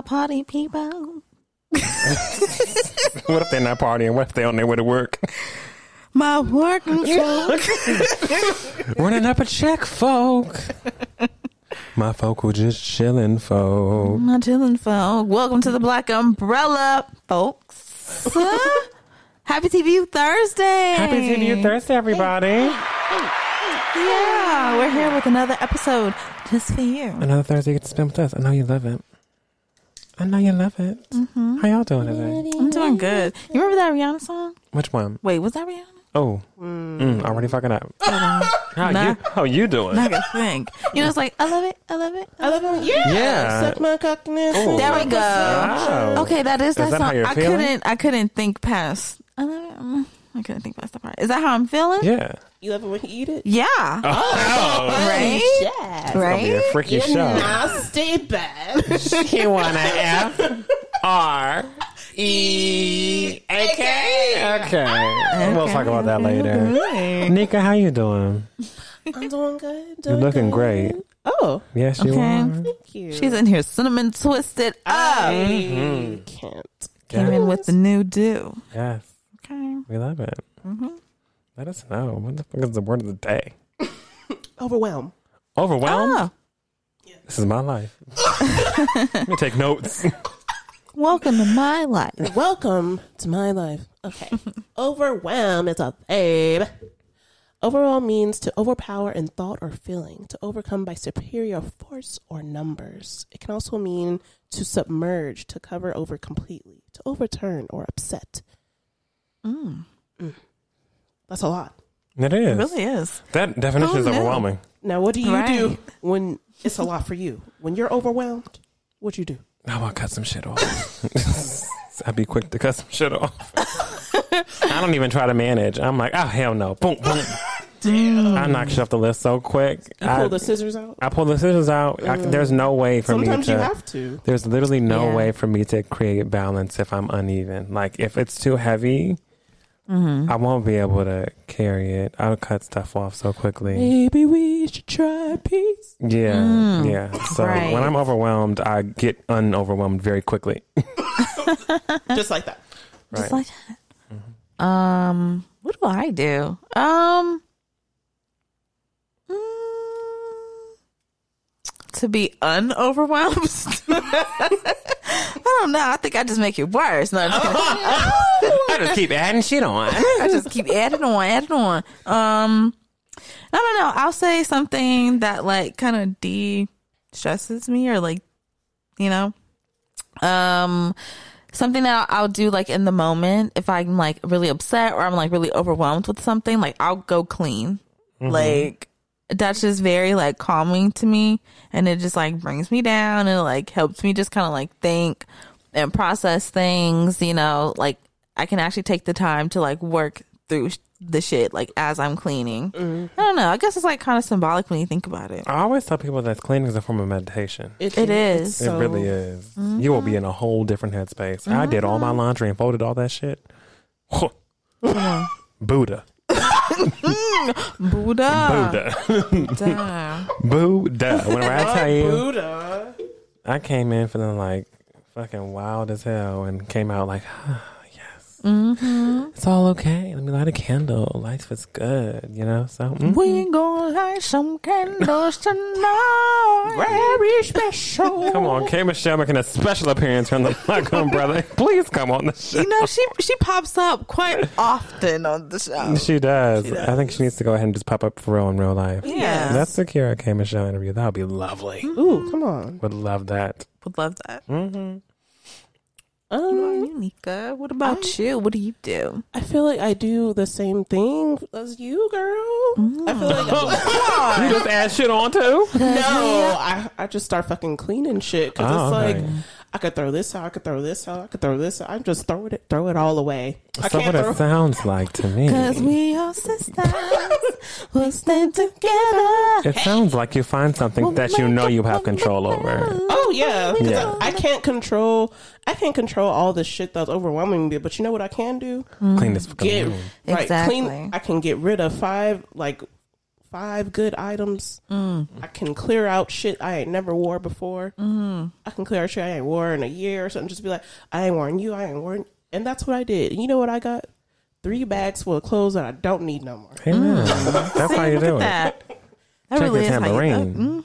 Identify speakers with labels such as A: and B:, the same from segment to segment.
A: my party people?
B: What if they're not partying? What if they're on their way to work?
A: My working folk.
B: Running up a check, folk. My folk were just chilling, folk.
A: My chilling folk. Welcome to the Black Umbrella, folks. Happy TBU Thursday.
B: Happy TBU Thursday, everybody.
A: Yeah, we're here with another episode just for you.
B: Another Thursday you get to spend with us. I know you love it. I know you love it. Mm-hmm. How y'all doing today?
A: I'm doing good. You remember that Rihanna song?
B: Which one?
A: Wait, was that Rihanna?
B: Oh, mm, mm already fucking up. How
A: Nah.
B: you? How you doing?
A: I can think. You know, it's like, I love it, I love it.
C: I love it. Yeah.
B: Yeah.
C: Suck my cockness.
B: Oh.
A: There we go.
B: Wow.
A: Okay, that is that,
B: Is that
A: song.
B: how you're
A: I
B: feeling?
A: couldn't. I couldn't think past. I love it. Mm. I couldn't think past the part. Is that how I'm feeling?
B: Yeah.
C: You love it when you eat it?
A: Yeah.
B: Oh, oh, oh.
A: Right.
C: Yeah.
B: Gonna be a
A: Right.
B: freaky
C: You
B: show.
C: nasty bitch.
B: You wanna F R E A K? Okay. We'll talk about that later. Nika, how you doing?
C: I'm doing good.
B: You're looking
C: good.
B: great.
C: Oh,
B: Yes, you
A: Okay.
B: are.
C: thank you.
A: She's in here, cinnamon twisted up.
C: I mm-hmm. can't.
A: Came in with the new do.
B: Yes,
A: Okay.
B: we love it. Mm-hmm. Let us know. What the fuck is the word of the day?
C: Overwhelm.
B: Overwhelmed?
A: Oh,
B: This is my life. Let me take notes.
A: welcome to my life.
C: Welcome to my life. Okay. Overwhelm is a babe. Overwhelm means to overpower in thought or feeling, to overcome by superior force or numbers. It can also mean to submerge, to cover over completely, to overturn or upset. Mm. That's a lot.
B: It is.
A: It It
B: is.
A: really is.
B: That definition
A: Oh,
B: is
A: no.
B: overwhelming.
C: Now, what do you
A: Right.
C: do when it's a lot for you? When you're overwhelmed, what you do?
B: I want to cut some shit off. I'd be quick to cut some shit off. I don't even try to manage. I'm like, oh hell no, boom, boom. I knock shit off the list so quick.
C: You
B: I,
C: pull the scissors out?
B: I pull the scissors out. I, there's no way for
C: Sometimes
B: me to, you
C: have to.
B: There's literally no
A: Yeah.
B: way for me to create balance if I'm uneven. Like if it's too heavy, I won't be able to carry it. I'll cut stuff off so quickly.
C: Maybe we should try peace.
B: Yeah, yeah. So
A: right.
B: when I'm overwhelmed, I get unoverwhelmed very quickly.
C: Just like that.
A: Just like that. Um, what do I do? Um, to be unoverwhelmed. I don't know. I think I just make it worse. No.
B: I just keep adding shit on.
A: I just keep adding on, adding on. Um, I don't know. I'll say something that like kind of de stresses me, or like, you know, um, something that I'll, I'll do like in the moment if I'm like really upset or I'm like really overwhelmed with something. Like I'll go clean. Like that's just very like calming to me, and it just like brings me down and it like helps me just kind of like think and process things. You know, like I can actually take the time to like work through the shit like as I'm cleaning. Mm-hmm. I don't know. I guess it's like kind of symbolic when you think about it.
B: I always tell people that cleaning is a form of meditation.
A: It is.
C: it's
B: it
C: so-
B: really is. Mm-hmm. You will be in a whole different headspace. I did all my mm-hmm. laundry and folded all that shit. Buddha.
A: Hmm, Buddha.
B: Buddha.
A: Damn.
B: Buddha. Whenever I tell you,
C: Buddha.
B: I came in feeling like fucking wild as hell and came out like, yes. It's all okay. Let me light a candle. Life is good, you know? So, mm.
A: We gonna light some candles tonight.
C: Very special.
B: come on. K. Michelle making a special appearance from the Black brother. Please come on the show.
A: You know, she she pops up quite often on the show.
B: She does.
C: She
B: I think she needs to go ahead and just pop up for real in real life.
A: Yeah.
B: Let's secure a K. Michelle interview. That would be lovely.
C: Ooh, come on.
B: Would love that.
A: Would love that.
B: hmm
A: What about
C: Um,
A: you, Nika? What about you? What do you do?
C: I feel like I do the same thing as you, girl. I feel like
B: You just add shit on too?
C: no, I, I just start fucking cleaning shit because
B: Oh,
C: it's
B: okay.
C: like I could throw this out. I could throw this out. I could throw this out. I'm just throw it, throw it all away. I
B: So
C: can't
B: what
C: throw.
B: it sounds like to me.
A: Cause we are sisters. we'll stand together.
B: It sounds like you find something that you know you have control over.
C: Oh yeah, 'Cause
B: Yeah.
C: I can't control. I can't control all the shit that's overwhelming me. But you know what I can do?
B: Clean this fucking
C: Get
B: room.
C: right,
A: Exactly.
C: clean. I can get rid of five like five good items. Mm. I can clear out shit I ain't never wore before. Mm-hmm. I can clear out shit I ain't wore in a year or something. Just be like, I ain't worn you. I ain't worn. And that's what I did. And you know what I got? Three bags full of clothes that I don't need no more.
B: Amen. Mm. That's how you
A: Look
B: do
A: at
B: it.
A: that. That
B: Check
A: really
B: your
A: is how you- uh,
B: tambourine.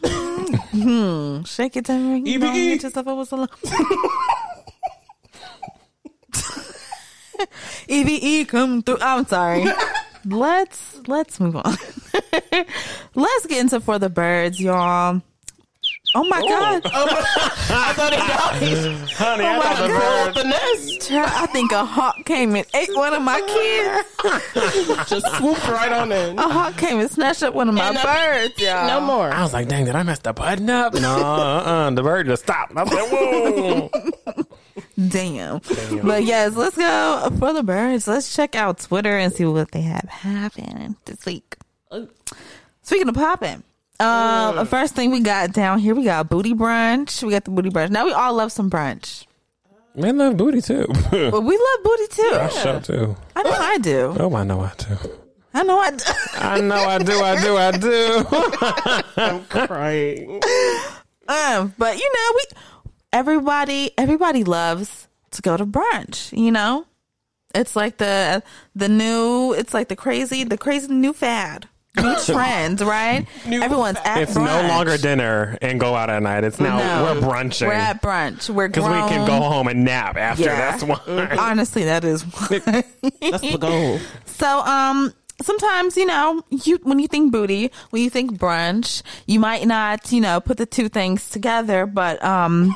A: Mhm. Shake it, tambourine. You
C: EBE.
A: know, get yourself over salon. EVE E come through. I'm sorry. let's let's move on. let's get into for the birds, y'all. Oh my god.
C: I thought it died.
B: Honey, oh
A: I
B: thought the
A: God.
B: bird-
C: the nest
A: I think a hawk came and ate one of my kids.
C: just swooped right on in.
A: A hawk came and snatched up one of my
C: And,
A: birds, y'all.
C: No more.
B: I was like, dang, did I mess the button up? No, uh-uh. The bird just stopped. I was like, whoa.
A: Damn. But yes, let's go for the birds. Let's check out Twitter and see what they have happened this week. Speaking of popping, um, the first thing we got down here, we got booty brunch. We got the booty brunch. Now we all love some brunch,
B: Man, love booty too.
A: but we love booty too.
B: I sure too.
A: I know I do.
B: Oh, I know I do.
A: I know I do.
B: I know I do. I do. I do.
C: I'm crying.
A: Um, but you know, we everybody everybody loves to go to brunch, you know? It's like the the new it's like the crazy the crazy new fad. New trend, right?
C: New
A: Everyone's at
B: It's
A: brunch.
B: no longer dinner and go out at night. It's now
A: No.
B: we're brunching
A: We're at brunch. We're
B: because we can go home and nap after.
A: Yeah.
B: That's why.
A: Honestly, that is why.
C: That's the goal.
A: So, um, sometimes you know, you when you think booty, when you think brunch, you might not, you know, put the two things together, but um.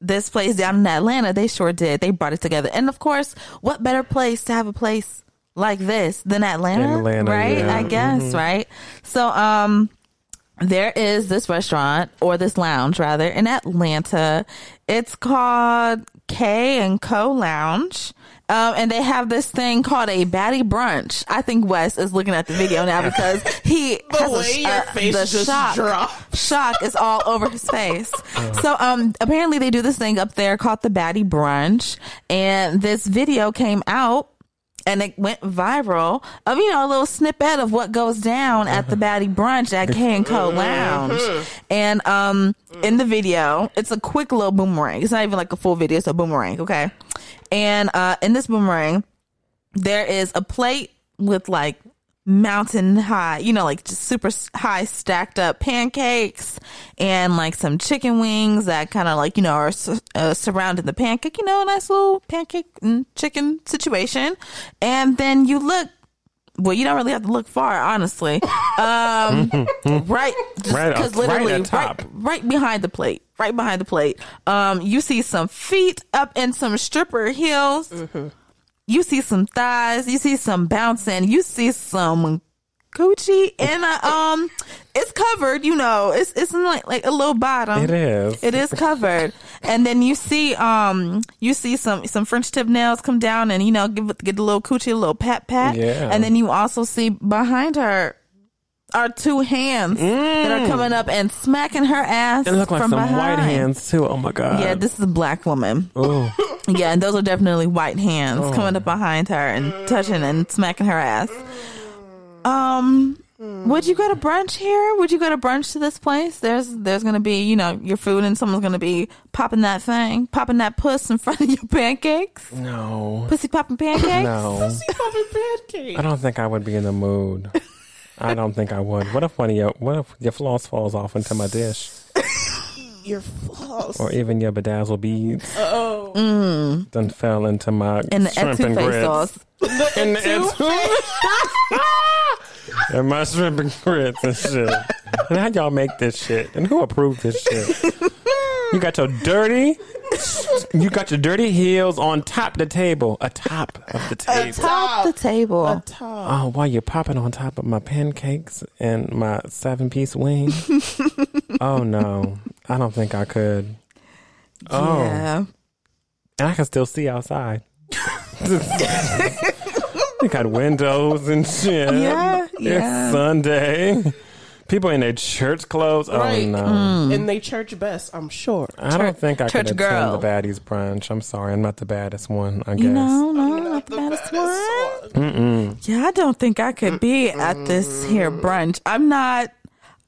A: This place down in Atlanta, they sure did. They brought it together. And of course, what better place to have a place like this than Atlanta?
B: Atlanta,
A: right?
B: yeah.
A: I guess, right? So, um, there is this restaurant or this lounge rather in Atlanta. It's called K and Co Lounge. Um, and they have this thing called a baddie brunch. I think Wes is looking at the video now because he
C: The
A: has
C: way
A: sh-
C: your
A: uh,
C: face
A: the
C: just
A: shock,
C: dropped.
A: shock is all over his face. So, um, apparently they do this thing up there called the baddie brunch. And this video came out and it went viral of you know a little snippet of what goes down at the Baddie Brunch at K and Co Lounge, and um in the video it's a quick little boomerang. It's not even like a full video; it's a boomerang. Okay, and uh in this boomerang there is a plate with like mountain high, you know, like just super high stacked up pancakes and like some chicken wings that kind of like, you know, are su- uh, surrounding the pancake, you know, a nice little pancake and chicken situation. And then you look, well, you don't really have to look far, honestly. Um, right, just
B: Right
A: 'cause
B: right
A: literally
B: at top.
A: right, right behind the plate, right behind the plate. Um, you see some feet up in some stripper heels you see some thighs, you see some bouncing, you see some coochie, and uh, um, it's covered. You know, it's it's like like a little bottom.
B: It is.
A: It is covered, and then you see um you see some some French tip nails come down, and you know give it get a little coochie, a little pat pat,
B: Yeah.
A: and then you also see behind her. Are two hands that are coming up and smacking her ass
B: It looked like some
A: behind.
B: white hands too. Oh my god.
A: Yeah, this is a black woman.
B: Oh,
A: Yeah, and those are definitely white hands coming up behind her and touching and smacking her ass. Um, would you go to brunch here? Would you go to brunch to this place? There's there's gonna be you know your food and someone's gonna be popping that thing, popping that puss in front of your pancakes,
B: no.
A: pussy popping pancakes.
B: No.
C: Pussy popping pancake.
B: I don't think I would be in the mood. I don't think I would. What if one of your what if your floss falls off into my dish?
C: Your floss.
B: Or even your bedazzle beads
C: Oh.
B: mm. then fell into my
A: And the
B: shrimp and
A: etouffee
B: grits.
A: sauce.
B: And the etouffee. and my shrimp and grits and shit. And how y'all make this shit? And who approved this shit? You got your dirty, you got your dirty heels on top of the table, atop of the table.
A: Top the table.
C: A top.
B: Oh, while you're popping on top of my pancakes and my seven piece wing. oh no, I don't think I could. Oh.
A: Yeah.
B: And I can still see outside. they got windows and shit.
A: Yeah, yeah.
B: It's Sunday. People in their church clothes.
C: Right.
B: Oh no.
A: Mm.
C: And they church best, I'm sure.
B: I don't think I could attend
A: girl.
B: the baddies brunch. I'm sorry, I'm not the baddest one. I guess.
A: You know, no, not the baddest one. Yeah, I don't think I could be at this here brunch. I'm not.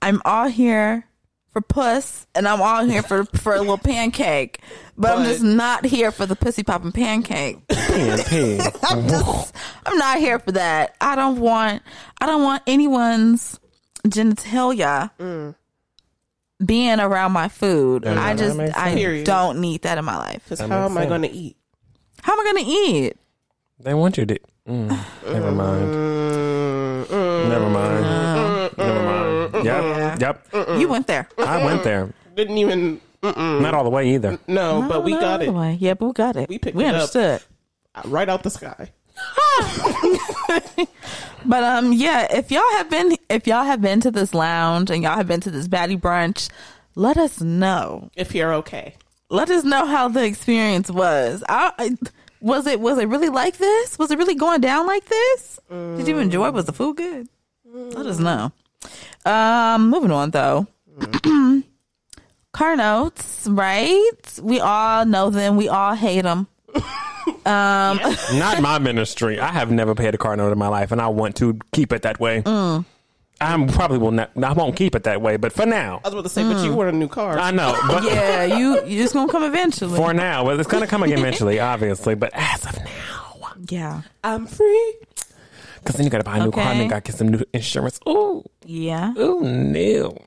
A: I'm all here for puss, and I'm all here for for a little pancake. But, I'm just not here for the pussy popping pancake.
B: PNP.
A: I'm just. I'm not here for that. I don't want. I don't want anyone's genitalia being around my food.
B: Yeah,
A: I just. I
B: sense.
C: Period.
A: don't need that in my life.
C: Because how
B: makes
C: am I going to eat?
A: How am I going to eat?
B: they want you to. Mm, never mind. Never mind. Never mind. Yep. Yep.
A: You went there.
B: I went there.
C: Didn't even,
B: Not all the way either.
C: no, but we got it
A: way. Yeah, but we got it.
C: We picked
A: we
C: it up.
A: understood.
C: right out the sky.
A: But um, yeah, if y'all have been if y'all have been to this lounge and y'all have been to this baddie brunch, let us know.
C: If you're okay.
A: Let us know how the experience was. I, I was it was it really like this? Was it really going down like this? Did you enjoy? it? Was the food good? Let us know. Um, moving on though. Car notes, right? We all know them. We all hate them.
B: Not my ministry. I have never paid a car note in my life, and I want to keep it that way.
A: Mm.
B: I probably will not. I won't keep it that way, but for now,
C: I was about to say, but you want a new car.
B: I know. But
A: Yeah, you you just gonna come eventually.
B: for now, well, it's gonna come again eventually, obviously. But as of now,
A: yeah,
C: I'm free.
B: because then you got to buy a new car, and
A: Okay.
B: then got to get some new insurance. Ooh,
A: yeah.
B: ooh, no,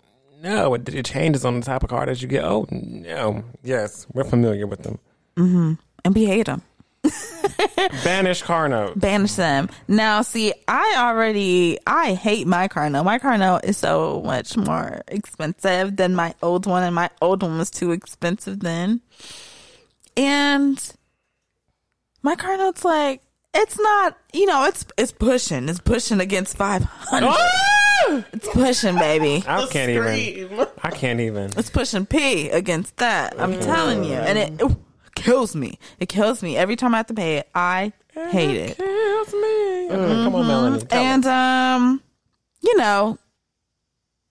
B: no. It, it changes on the type of car that you get. Oh no, yes, we're familiar with them. Mm-hmm.
A: and we hate them.
B: Banish car note.
A: Banish them. Now, see, I already I hate my car note. My car note is so much more expensive than my old one, and my old one was too expensive then. And my car note's like it's not, you know, it's it's pushing, it's pushing against five hundred. Ah! It's pushing, baby.
B: I can't even. I can't even.
A: It's pushing P against that. I'm telling you, and it, it kills me. It kills me every time I have to pay it. I hate it.
B: Kills me. Okay, Come on, Melanie. Tell
A: And um, you know,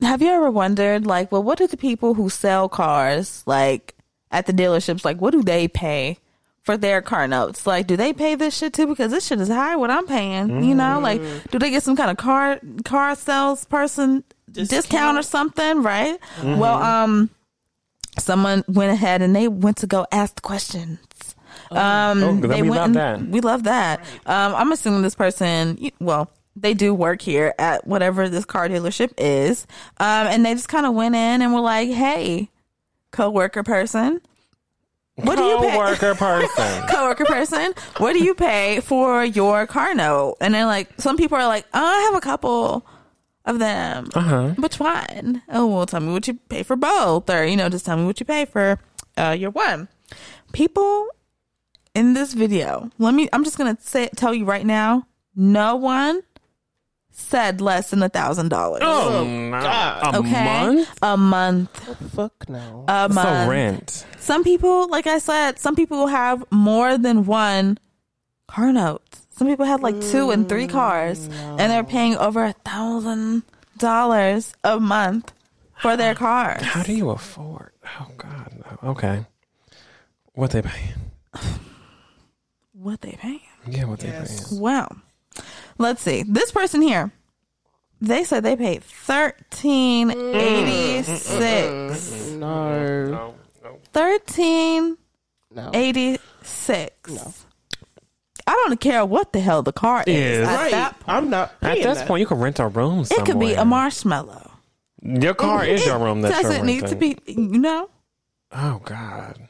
A: have you ever wondered like, well, what do the people who sell cars like at the dealerships like what do they pay for their car notes? Like, do they pay this shit too? Because this shit is high what I'm paying. You know, like do they get some kind of car car salesperson discount,
C: Discount?
A: or something? Right? Well, um, someone went ahead and they went to go ask the questions. Um,
B: Oh,
A: they
B: we
A: went
B: love that.
A: We love that. Um, I'm assuming this person, well, they do work here at whatever this car dealership is. Um, and they just kind of went in and were like, "Hey, coworker person, what do you pay?"
B: Coworker person.
A: coworker person, what do you pay for your car note? And then like some people are like, oh, I have a couple of them.
B: Uh-huh.
A: Which one? Oh, well, tell me what you pay for both, or you know, just tell me what you pay for uh, your one. People in this video, let me. I'm just gonna say tell you right now, no one said less than a thousand dollars.
B: Oh, no.
C: God.
B: A
A: Okay,
B: month?
A: a month,
C: Fuck no.
A: a
B: So
A: month.
B: rent.
A: Some people, like I said, some people have more than one car note. Some people have like two and three mm, cars, and they're paying over a thousand dollars a month for their cars.
B: How do you afford? Oh God. Okay. What they paying?
A: What they paying?
B: Yeah, what they
C: Yes.
B: paying?
A: Well, let's see. This person here, they said they paid thirteen mm. mm, eighty six.
C: no.
B: No, no.
A: Thirteen
C: No.
A: eighty six. I don't care what the hell the car is.
B: Is.
A: At
C: Right.
A: that
C: I'm not.
B: At
C: paying
B: this
C: that.
B: point, you can rent a room.
A: It could be a marshmallow.
B: Your car is your room. That
A: doesn't need to
B: renting.
A: be, you know,
B: Oh God.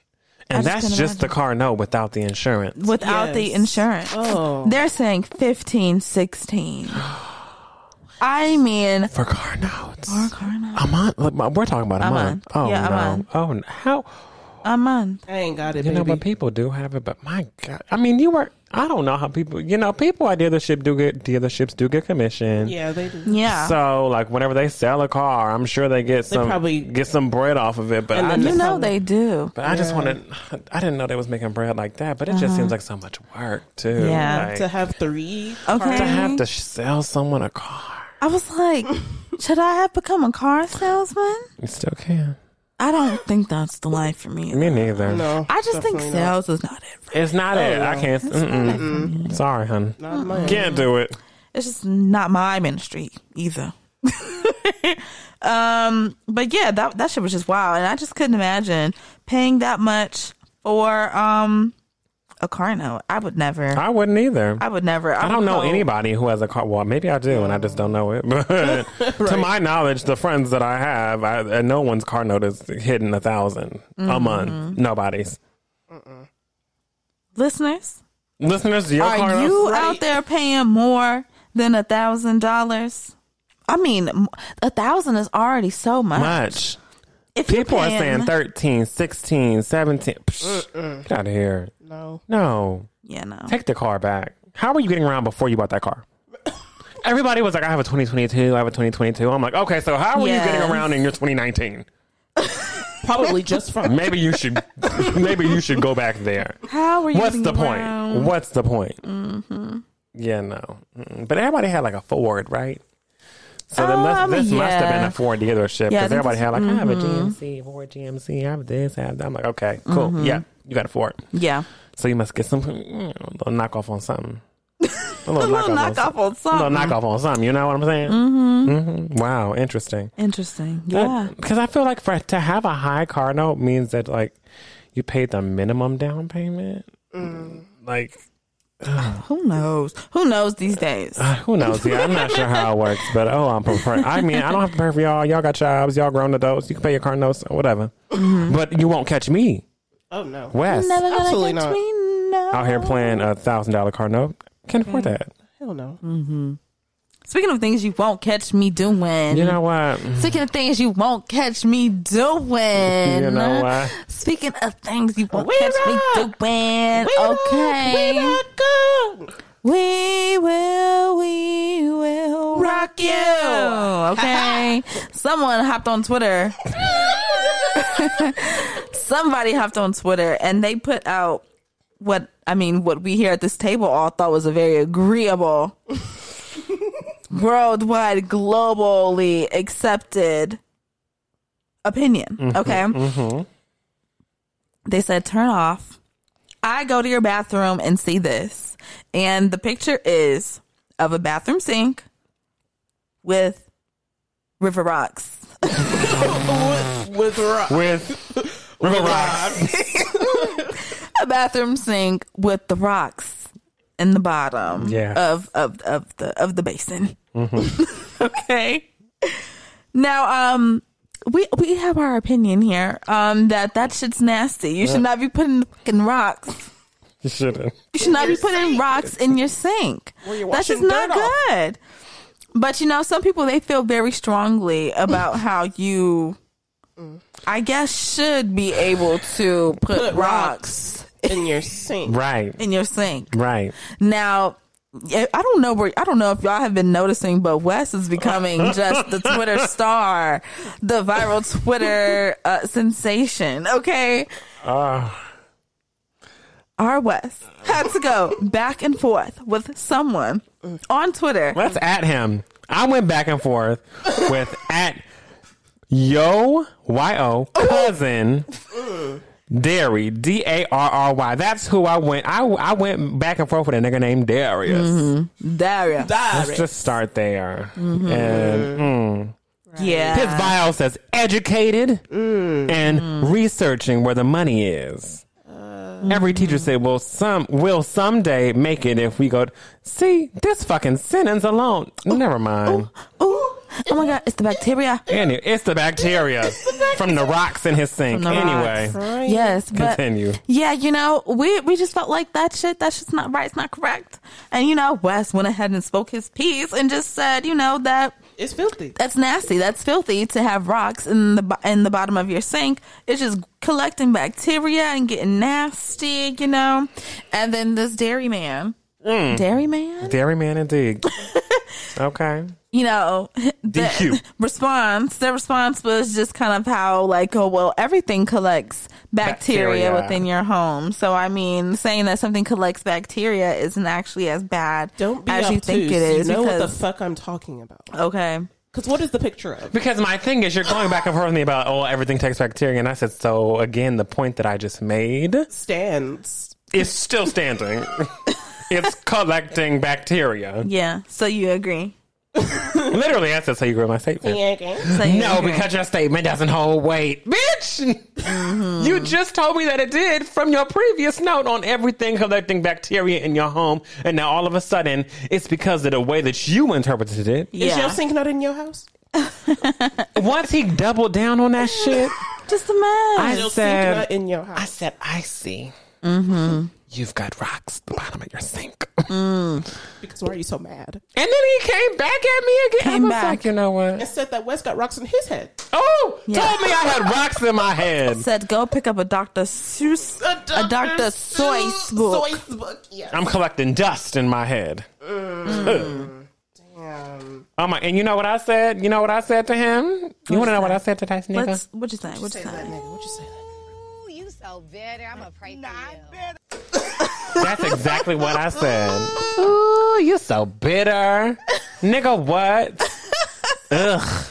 B: And
A: just
B: that's
A: couldn't
B: just the car note without the insurance.
A: without the
C: Yes.
A: insurance.
C: Oh.
A: They're saying 15, 16. I mean,
B: for car notes.
A: for car note.
B: A month? We're talking about a,
A: A
B: month.
A: month.
B: Oh
A: Yeah, a
B: no.
A: month.
B: Oh, no. how?
A: A month.
C: I ain't got it,
B: You know, but people do have it. But my God, I mean, you were. I don't know how people. You know, people at dealership do get dealerships do get commission.
C: yeah, they do.
A: Yeah.
B: So like whenever they sell a car, I'm sure they get some
C: probably-
B: get some bread off of it. But
C: And
B: I just,
A: you know they do.
B: but I just wanted. I didn't know they was making bread like that. But it just seems like so much work too.
A: Uh-huh. Yeah.
B: Like,
C: to have three.
A: Okay.
B: to have to sell someone a car.
A: I was like, should I have become a car salesman?
B: You still can.
A: I don't think that's the life for me.
B: Me neither.
C: No,
A: I just think
C: definitely not.
A: sales is not it. For
B: It's not it.
C: no.
B: I can't. Mm-mm. Sorry, hun.
C: Not mine.
B: Can't do it.
A: It's just not my ministry either. um, but yeah, that that shit was just wild, and I just couldn't imagine paying that much for um a car note. I would never.
B: I wouldn't either.
A: I would never.
B: I
A: would
B: don't know
A: go-
B: anybody who has a car. Well, maybe I do, and I just don't know it. But to my knowledge, the friends that I have, I, no one's car note is hitting a 1000 a
A: Mm-hmm.
B: month. Nobody's.
A: listeners.
B: Listeners, your car
A: Are you out there paying more than a thousand dollars? I mean, m- a thousand is already so much.
B: much.
A: If you're
B: People are saying 13, 16, 17. Psh, get out of here.
C: No.
B: No.
A: yeah, no.
B: Take the car back. How were you getting around before you bought that car? Everybody was like, I have a 2022. I have a 2022. I'm like, okay, so how are you getting around in your 2019?
C: Probably just from.
B: Maybe you should, maybe you should go back there.
A: How are you?
B: What's
A: getting
B: the point? What's the point? Mm-hmm. Yeah, no. Mm-mm. But everybody had like a Ford, right? So there must,
A: Um,
B: this must have been a Ford dealership
A: Yeah,
B: because
A: think
B: everybody had like, I have a GMC, Ford GMC, I have this, I have that. I'm like, okay, cool.
A: Mm-hmm.
B: Yeah, you got a Ford.
A: Yeah,
B: So you must get some mm, a little knockoff on something. A
A: a little
B: on
A: knockoff
B: some-
A: on
B: A little
A: something.
B: knockoff on something. You know what I'm saying? Mm-hmm. Wow, interesting.
A: Interesting. Yeah.
B: Because I feel like for to have a high car note means that like you paid the minimum down payment. Like
A: Who knows? Who knows these days?
B: uh, who knows? Yeah, I'm not sure how it works, but oh, I'm prepared. I mean, I don't have to pay for y'all. Y'all got jobs. Y'all grown adults. You can pay your car notes, or whatever. Mm-hmm. But you won't catch me,
C: Oh no.
B: Wes,
A: Never gonna
C: Absolutely
A: catch
C: not.
A: me. No.
B: out here playing a thousand dollar car note. Can't afford hmm. that.
C: Hell no. Mm-hmm.
A: Speaking of things you won't catch me doing.
B: You know what?
A: Speaking of things you won't catch me doing.
B: You know what?
A: Speaking of things you won't
C: We
A: catch me
C: rock.
A: doing.
C: We
A: okay.
C: we rock.
A: We will, we will rock you. Okay. Someone hopped on Twitter. Somebody hopped on Twitter and they put out what I mean, what we here at this table all thought was a very agreeable, worldwide, globally accepted opinion. Mm-hmm, okay. Mm-hmm. They said, turn off. I go to your bathroom and see this. And the picture is of a bathroom sink with river rocks.
C: With rock.
B: With River Rocks.
A: A bathroom sink with the rocks in the bottom
B: Yeah.
A: of, of, of the of the basin. okay. Now, um, we we have our opinion here. Um, that that shit's nasty. You should not be putting fucking rocks.
B: You shouldn't.
A: You should not be putting rocks in your sink.
C: you're
A: That's just not
C: dirt off.
A: good. But you know, some people they feel very strongly about how you, I guess, should be able to put,
C: Put
A: rocks
C: in your sink.
B: Right.
A: in your sink.
B: Right.
A: Now, yeah, I don't know where I don't know if y'all have been noticing, but Wes is becoming just the Twitter star, the viral Twitter uh, sensation. Okay,
B: Uh,
A: our Wes had to go back and forth with someone on Twitter.
B: let's at him. I went back and forth with at yo y o cousin Darry D A R R Y. That's who I went. I I went back and forth with a nigga named Darius. Mm-hmm.
A: Daria.
B: Let's just start there. Mm-hmm. And mm,
A: Yeah.
B: his bio says educated mm. and mm. researching where the money is. Mm-hmm. Every teacher said, "Well, some will someday make it if we go." t- See this fucking sentence alone. Never mind.
A: Ooh. Oh my god, it's the bacteria.
B: Anyway, it's the bacteria from the rocks in his sink.
A: From the
B: Anyway,
C: Right.
A: Yes, but
B: continue.
A: yeah, you know, we we just felt like that shit. That's just not right. It's not correct. And you know, Wes went ahead and spoke his piece and just said, you know, that
C: It's filthy.
A: That's nasty. That's filthy to have rocks in the bo- in the bottom of your sink. It's just collecting bacteria and getting nasty, you know. And then this dairy man,
B: Mm.
A: dairy man,
B: Dairy man indeed. okay.
A: You know, the
B: DQ.
A: response. The response was just kind of how like, oh well, everything collects bacteria,
B: Bacteria.
A: within your home. So I mean, saying that something collects bacteria isn't actually as bad
C: Don't be
A: as you
C: obtuse.
A: think it is.
C: You know what the fuck I'm talking about.
A: okay.
C: Because what is the picture of?
B: Because my thing is, you're going back and forth with me about, oh, everything takes bacteria. And I said, so again, the point that I just made
C: Stands.
B: is still standing. it's collecting bacteria.
A: Yeah. So you agree?
B: Literally, I said, so you agree with my statement.
C: Yeah, okay.
A: So you
B: No,
A: agree.
B: because your statement doesn't hold weight. Bitch! Mm-hmm. You just told me that it did from your previous note on everything collecting bacteria in your home. And now all of a sudden, it's because of the way that you interpreted it.
C: Is
A: yeah.
C: your sink not in your house?
B: Once he doubled down on that shit,
A: just a mess.
B: I
C: Is your
B: said-
C: sink not in your
B: I
C: house?
B: said, I see. Mm-hmm. You've got rocks at the bottom of your sink. and
C: Because why are you so mad?
B: And then he came back at me again.
A: Came
B: I was
A: back.
B: like, you know what?
C: And said that Wes got rocks in his head.
B: Oh,
A: Yeah.
B: told me I had rocks in my head.
A: said go pick up a Dr. Seuss, a Dr. Seuss book.
C: Seuss book, yes.
B: I'm collecting dust in my head. Mm.
C: Damn.
B: Oh my! And you know what I said? You know what I said to him? You want to know what I said to that nigga?
A: Let's, what you think? What you
C: Say that, nigga. What you say?
D: Ooh, you so better. I'm gonna pray for you.
B: That's exactly what I said. Ooh, you're so bitter, nigga. What? Ugh.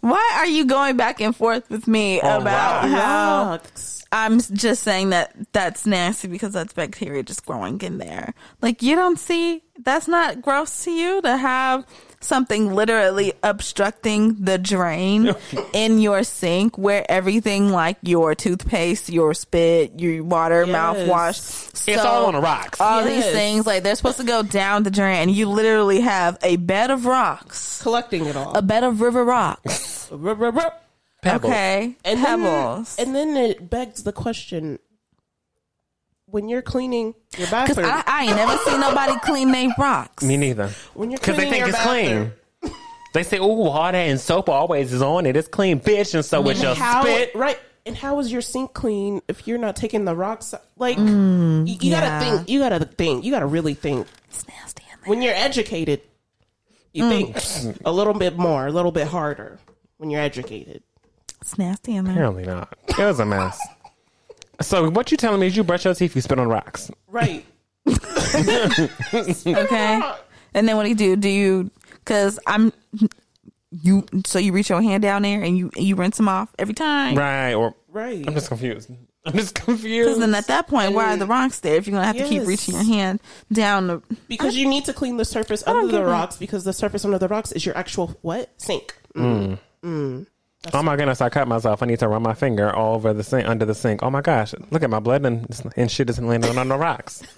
A: Why are you going back and forth with me
B: Oh,
A: about
B: wow.
A: how
C: Rocks.
A: I'm just saying that that's nasty because that's bacteria just growing in there? Like you don't see that's not gross to you to have something literally obstructing the drain in your sink where everything like your toothpaste, your spit, your water,
C: Yes.
A: mouthwash,
B: It's all on the rocks.
A: All these things like they're supposed to go down the drain. and You literally have a bed of rocks,
C: Collecting it all.
A: a bed of river rocks.
B: Pebbles.
A: Okay,
C: And then,
A: pebbles.
C: and then it begs the question: When you're cleaning your
A: Because
C: bathroom,
A: I, I ain't never seen nobody clean their rocks.
B: Me neither.
C: when you're
B: Because they think it's
C: bathroom,
B: clean. They say, "Oh, water and soap always is on it. It's clean, bitch." And so mm. with your
C: how
B: spit,
C: right? And how is your sink clean if you're not taking the rocks? out? Like mm, you, you
A: yeah.
C: gotta think. You gotta think. You gotta really think.
A: It's nasty in there.
C: When you're educated, you mm. think a little bit more, a little bit harder. When you're educated,
A: It's nasty in there.
B: apparently not. It was a mess. So what you telling me is you brush your teeth, you spit on rocks.
C: right?
A: Okay. And then what do you do? Do you? Because I'm. You so you reach your hand down there and you you rinse them off every time.
B: Right. Or
C: Right.
B: I'm just confused. I'm just confused.
A: Because
B: confused.
A: then at that point, why are the rocks there? If you're gonna have to keep
C: Yes.
A: reaching your hand down the
C: Because you need to clean the surface
A: don't
C: under the
A: get that.
C: rocks because the surface under the rocks is your actual what sink. Mm. Mm.
B: Oh my goodness! I cut myself. I need to run my finger all over the sink, under the sink. Oh my gosh! Look at my blood and, and shit isn't landing on the rocks.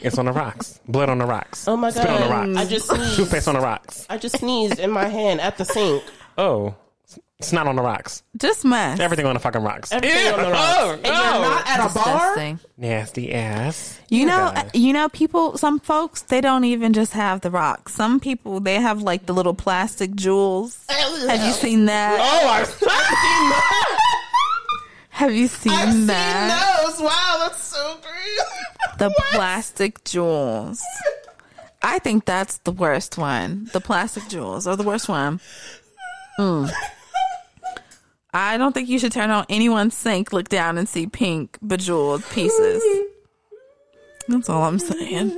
B: it's on the rocks. Blood on the rocks.
C: Oh my god!
B: Spit on the rocks.
C: I just sneezed.
B: Toothpaste on the rocks.
C: I just sneezed in my hand at the sink.
B: Oh, it's not on the rocks.
A: just mess.
B: Everything on the fucking rocks.
C: Everything
B: Ew.
C: on the rocks.
B: Oh,
C: and you're not at a bar.
A: Disgusting.
B: Nasty ass.
A: You know,
B: God.
A: you know, people. Some folks they don't even just have the rocks. Some people they have like the little plastic jewels. Have you seen that?
B: Oh, I've seen that.
A: Have you seen
C: I've seen
A: that?
C: those. Wow, that's so great.
A: The plastic jewels. I think that's the worst one. The plastic jewels are the worst one. Mm. I don't think you should turn on anyone's sink, look down, and see pink bejeweled pieces. That's all I'm saying.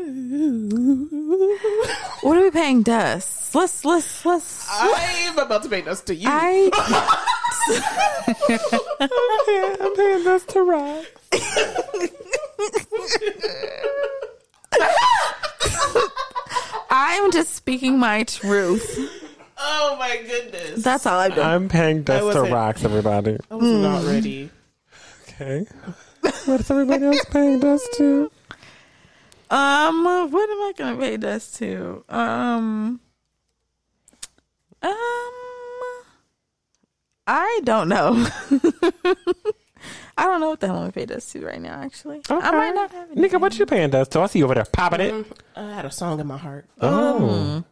A: What are we paying dust? Let's let's let's.
C: I'm about to pay Dust to you.
A: I
B: I'm paying Dust to rock.
A: I'm just speaking my truth.
C: Oh my goodness.
A: That's all I've done.
B: I'm paying dust to
C: wasn't-
B: rocks, everybody.
C: I was not ready.
B: Okay. What is everybody else paying dust to?
A: Um, what am I gonna pay dust to? Um, um, I don't know. I don't know what the hell I'm gonna pay dust to right now. Actually, I might not have it.
B: Nigga, what you paying dust to? I see you over there popping it.
C: I had a song in my heart.
B: Oh.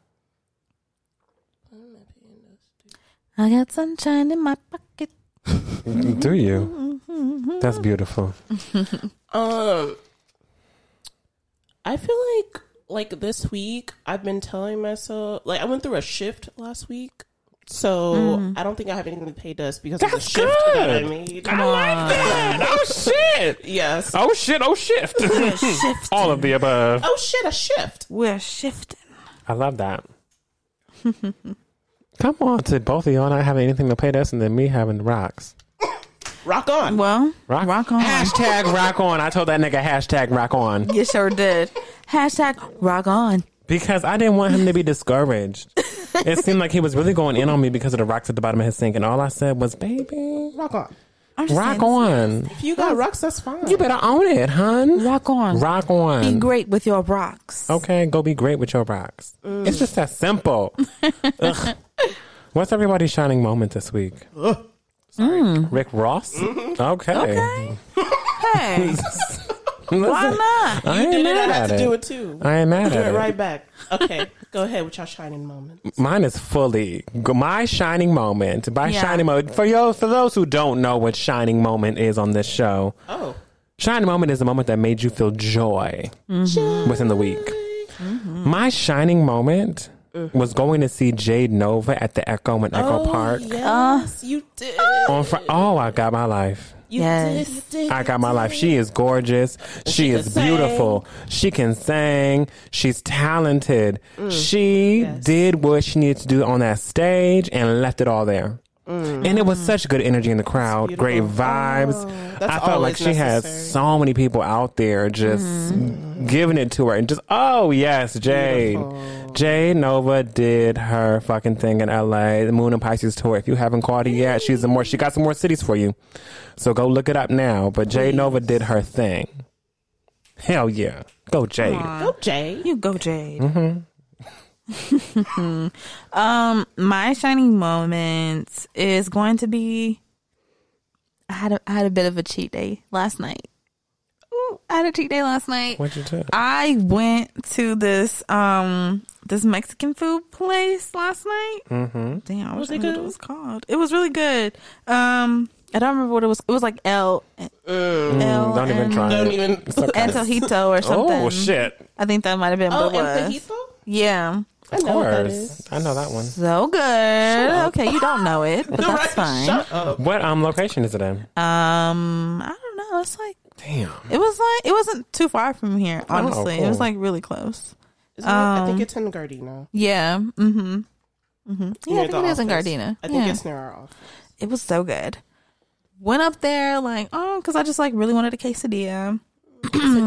A: I got sunshine in my pocket.
B: Do you? That's beautiful.
C: Um, I feel like like this week I've been telling myself like I went through a shift last week, so I don't think I have anything to pay dust because of the
B: That's
C: shift that I
B: good.
C: made.
B: I like that. Oh shit.
C: yes.
B: Oh shit. Oh shift.
A: Shift.
B: All of the above.
C: Oh shit! A shift.
A: We're shifting.
B: I love that. Come on, to both of y'all not having anything to pay us, and then me having rocks.
C: Rock on.
A: Well,
B: Rock,
A: rock on.
B: Hashtag rock on. I told that nigga hashtag rock on
A: You sure did. Hashtag rock on.
B: because I didn't want him to be discouraged. it seemed like he was really going in on me because of the rocks at the bottom of his sink, and all I said was, "Baby,
C: Rock on.
B: Rock on.
C: If you got rocks, that's fine.
B: You better own it, hun.
A: Rock on.
B: Rock on.
A: Be great with your rocks.
B: Okay, go be great with your rocks. It's just that simple. Ugh. What's everybody's shining moment this week? Mm. Rick Ross? Mm-hmm. Okay.
A: Okay. Hey, why not?
B: I
C: You
B: ain't
C: did it. I
B: mad
C: had
B: at
C: to
B: it.
C: do it too.
B: I ain't mad
C: Do
B: at
C: it
B: it.
C: right back. Okay, go ahead with your shining moment.
B: Mine is fully my shining moment. By
A: Yeah.
B: shining moment, for yo, for those who don't know what shining moment is on this show,
C: Oh,
B: shining moment is the moment that made you feel joy mm-hmm. within the week. Mm-hmm. My shining moment was going to see Jade Novah at the Echo in Echo Park.
C: yes, you did.
B: On fr- oh, I got my life.
C: You
A: Yes.
C: did. You did.
B: I got my life. She is gorgeous. She,
C: she
B: is
C: can sing.
B: beautiful. She can sing. She's talented.
C: Mm.
B: She did what she needed to do on that stage and left it all there. And it was such good energy in the crowd, great
C: Mm.
B: vibes.
C: Oh,
B: I felt like
C: always
B: she has so many people out there just
C: Mm.
B: giving it to her and just, oh, yes, Jade. Jade Novah did her fucking thing in LA, the Moon in Pisces tour. If you haven't caught it yet, she's some more. She got some more cities for you, so go look it up now. But Jade Novah did her thing. Hell yeah, go Jade.
C: Go, Jay.
A: You go, Jade. um, my shining moment is going to be. I had a, I had a bit of a cheat day last night. Ooh, I had a cheat day last night.
B: What'd you do?
A: I went to this um this Mexican food place last night.
B: Mm-hmm.
A: Damn, I
C: Was
A: wish I
C: it
A: knew what it was called. It was really good. Um, I don't remember what it was. It was like El El
B: Mm, don't even try
C: Don't
B: it.
C: even.
A: Antojito or something.
B: Oh shit!
A: I think that might have been
C: Oh,
A: what it was.
C: Antojito?
A: Yeah.
C: I
B: Of
C: know
B: course. I know that one.
A: So good. Okay, you don't know it, but that's fine.
C: Shut up.
B: What um location is it in?
A: Um, I don't know. It's like
B: Damn.
A: it was like it wasn't too far from here. Honestly, it was
B: cool.
A: like really close.
C: Isn't it? I think
A: Um,
C: it's in Gardena.
A: Yeah. Mm-hmm. Mm-hmm. Yeah,
C: Near
A: I think
C: the
A: it is in
C: office.
A: Gardena.
C: I think
A: yeah.
C: it's near our office.
A: it was so good. Went up there like oh, because I just like really wanted a quesadilla.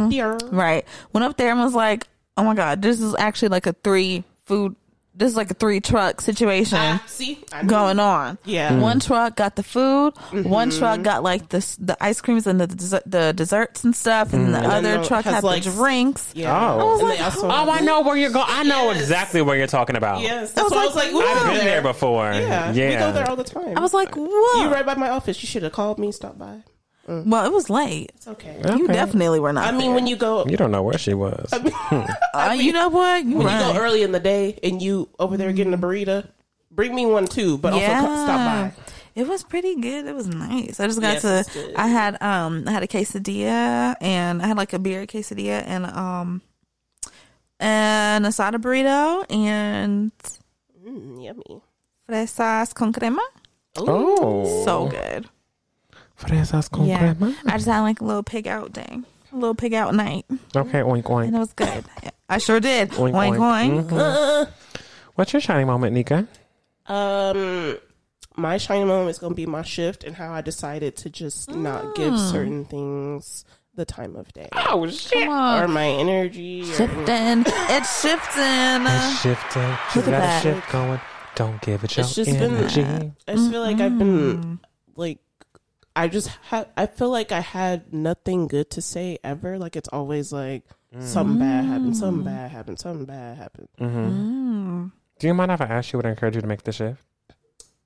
C: Dear.
A: Right. Went up there and was like, oh my god, this is actually like a three food. This is like a three truck situation.
C: Ah, see, I knew.
A: going on.
C: Yeah. Mm.
A: One truck got the food. One mm-hmm. truck got like the the ice creams and the dessert, the desserts and stuff, and the
C: mm. And
A: other
C: the-
A: truck
C: has,
A: had
C: like,
A: the drinks.
C: Yeah.
B: Oh.
C: And they also
B: oh, oh, I know where you're going. I know
C: Yes.
B: exactly where you're talking about.
C: Yes,
A: I
C: that's
A: was
C: why I
A: like,
C: was like, we
B: I've been there before.
C: Yeah,
B: yeah.
C: we go there all the time.
A: I was like, whoa.
C: you right by my office. You should have called me. Stop by.
A: Well, it was late.
C: It's okay.
A: You
B: Okay.
A: definitely were not.
C: I mean, when you go,
B: You don't know where she was.
A: uh, you know what, you
C: when
A: right.
C: you go early in the day and you over there getting a burrito, bring me one too. But also
A: yeah.
C: co- stop by.
A: It was pretty good. It was nice. I just got
C: Yes, it's
A: to. I had um. I had a quesadilla and I had like a beer quesadilla and um. And a asada burrito and
C: Mm, yummy.
A: fresas con crema.
B: Oh.
A: So good.
B: Fresas con
A: Yeah.
B: crema.
A: I just had like a little pig out day, a little pig out night,
B: Okay, oink
A: and
B: oink.
A: it was good. I sure did.
B: Oink,
A: Oink
B: oink.
A: oink.
B: Mhm. What's your shining moment, Nika?
C: Um, my shining moment is going to be my shift and how I decided to just not give
A: Mm.
C: certain things the time of day
B: Oh shit!
C: Or my energy. Or,
A: shifting. It's shifting.
B: It's shifting.
A: Look
B: You
A: at
B: got a
A: that.
B: shift going. Don't give it your
C: It's just been- I just feel like I've been like, I just ha- I feel like I had nothing good to say ever. Like it's always like something bad happened, something bad happened, something bad happened.
B: Mm-hmm. Do you mind if I ask you what encouraged you to make the shift?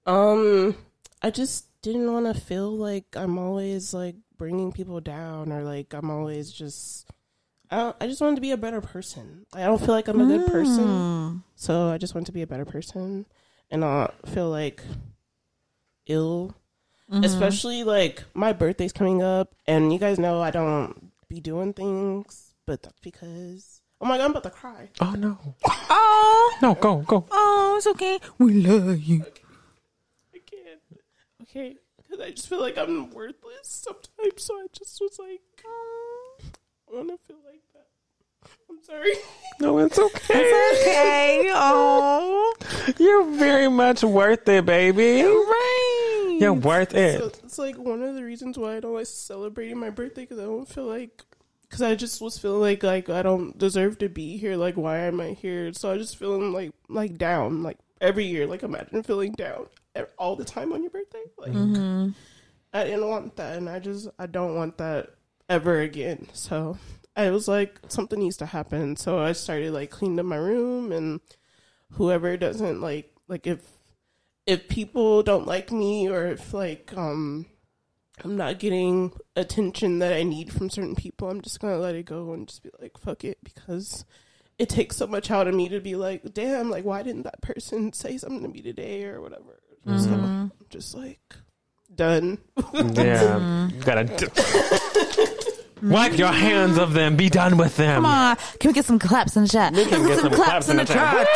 C: Um, I just didn't want to feel like I'm always like bringing people down or like I'm always just. I don't, I just wanted to be a better person. I don't feel like I'm a good person,
A: Mm.
C: so I just want to be a better person, and I feel like ill. Especially like my birthday's coming up, and you guys know I don't be doing things, but that's because oh my god, I'm about to cry.
B: Oh no,
A: Oh,
B: no, go, go.
A: oh, it's okay. We love you.
C: I can't. Okay, because I just feel like I'm worthless sometimes, so I just was like, I want to feel like that. I'm sorry.
B: No, it's okay.
A: Okay. Oh,
B: You're very much worth it, baby.
A: right.
B: You're worth it.
C: So it's like one of the reasons why I don't like celebrating my birthday because I don't feel like because I just was feeling like like I don't deserve to be here. Like why am I here? So I just feeling like like down like every year. Like imagine feeling down all the time on your birthday. Like mm-hmm. I didn't want that, and I just I don't want that ever again. So I was like something needs to happen. So I started like cleaning up my room and whoever doesn't like like if if people don't like me or if like um I'm not getting attention that I need from certain people, I'm just gonna let it go and just be like, fuck it because it takes so much out of me to be like, damn, like why didn't that person say something to me today or whatever. So I'm just like done.
B: Yeah, you gotta d- wipe your hands of them. Be done with them.
A: Come on. Can we get some claps in the chat?
B: We can
A: Let's
B: get some claps in the chat.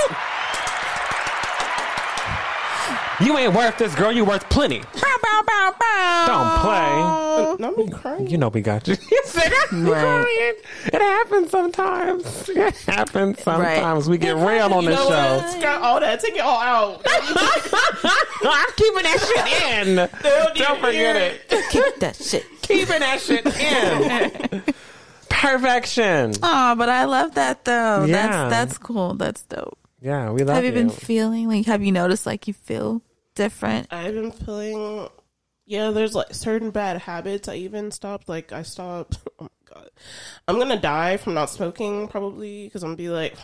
B: You ain't worth this, girl. You worth plenty.
A: Bow, bow, bow, bow.
B: Don't play.
C: Not me crying.
B: You know we got you. You said I'm
A: Right.
B: crying. It happens sometimes. It happens sometimes. We get real on
C: You
B: this
C: know
B: show.
C: what? Scrap all that. Take it all out.
B: no, I'm keeping that shit in. Don't forget it.
A: Keep that shit.
B: Keeping that shit in. Perfection.
A: Oh, but I love that though.
B: Yeah.
A: That's that's cool. That's dope.
B: Yeah, we love that.
A: have you
B: you.
A: been feeling like? Have you noticed like you feel different?
C: I've been feeling, yeah, there's like certain bad habits. I even stopped, like, I stopped, oh my God. I'm gonna die from not smoking probably because I'm gonna be like,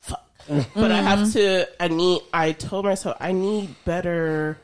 C: fuck. Mm-hmm. But I have to, I need, I told myself I need better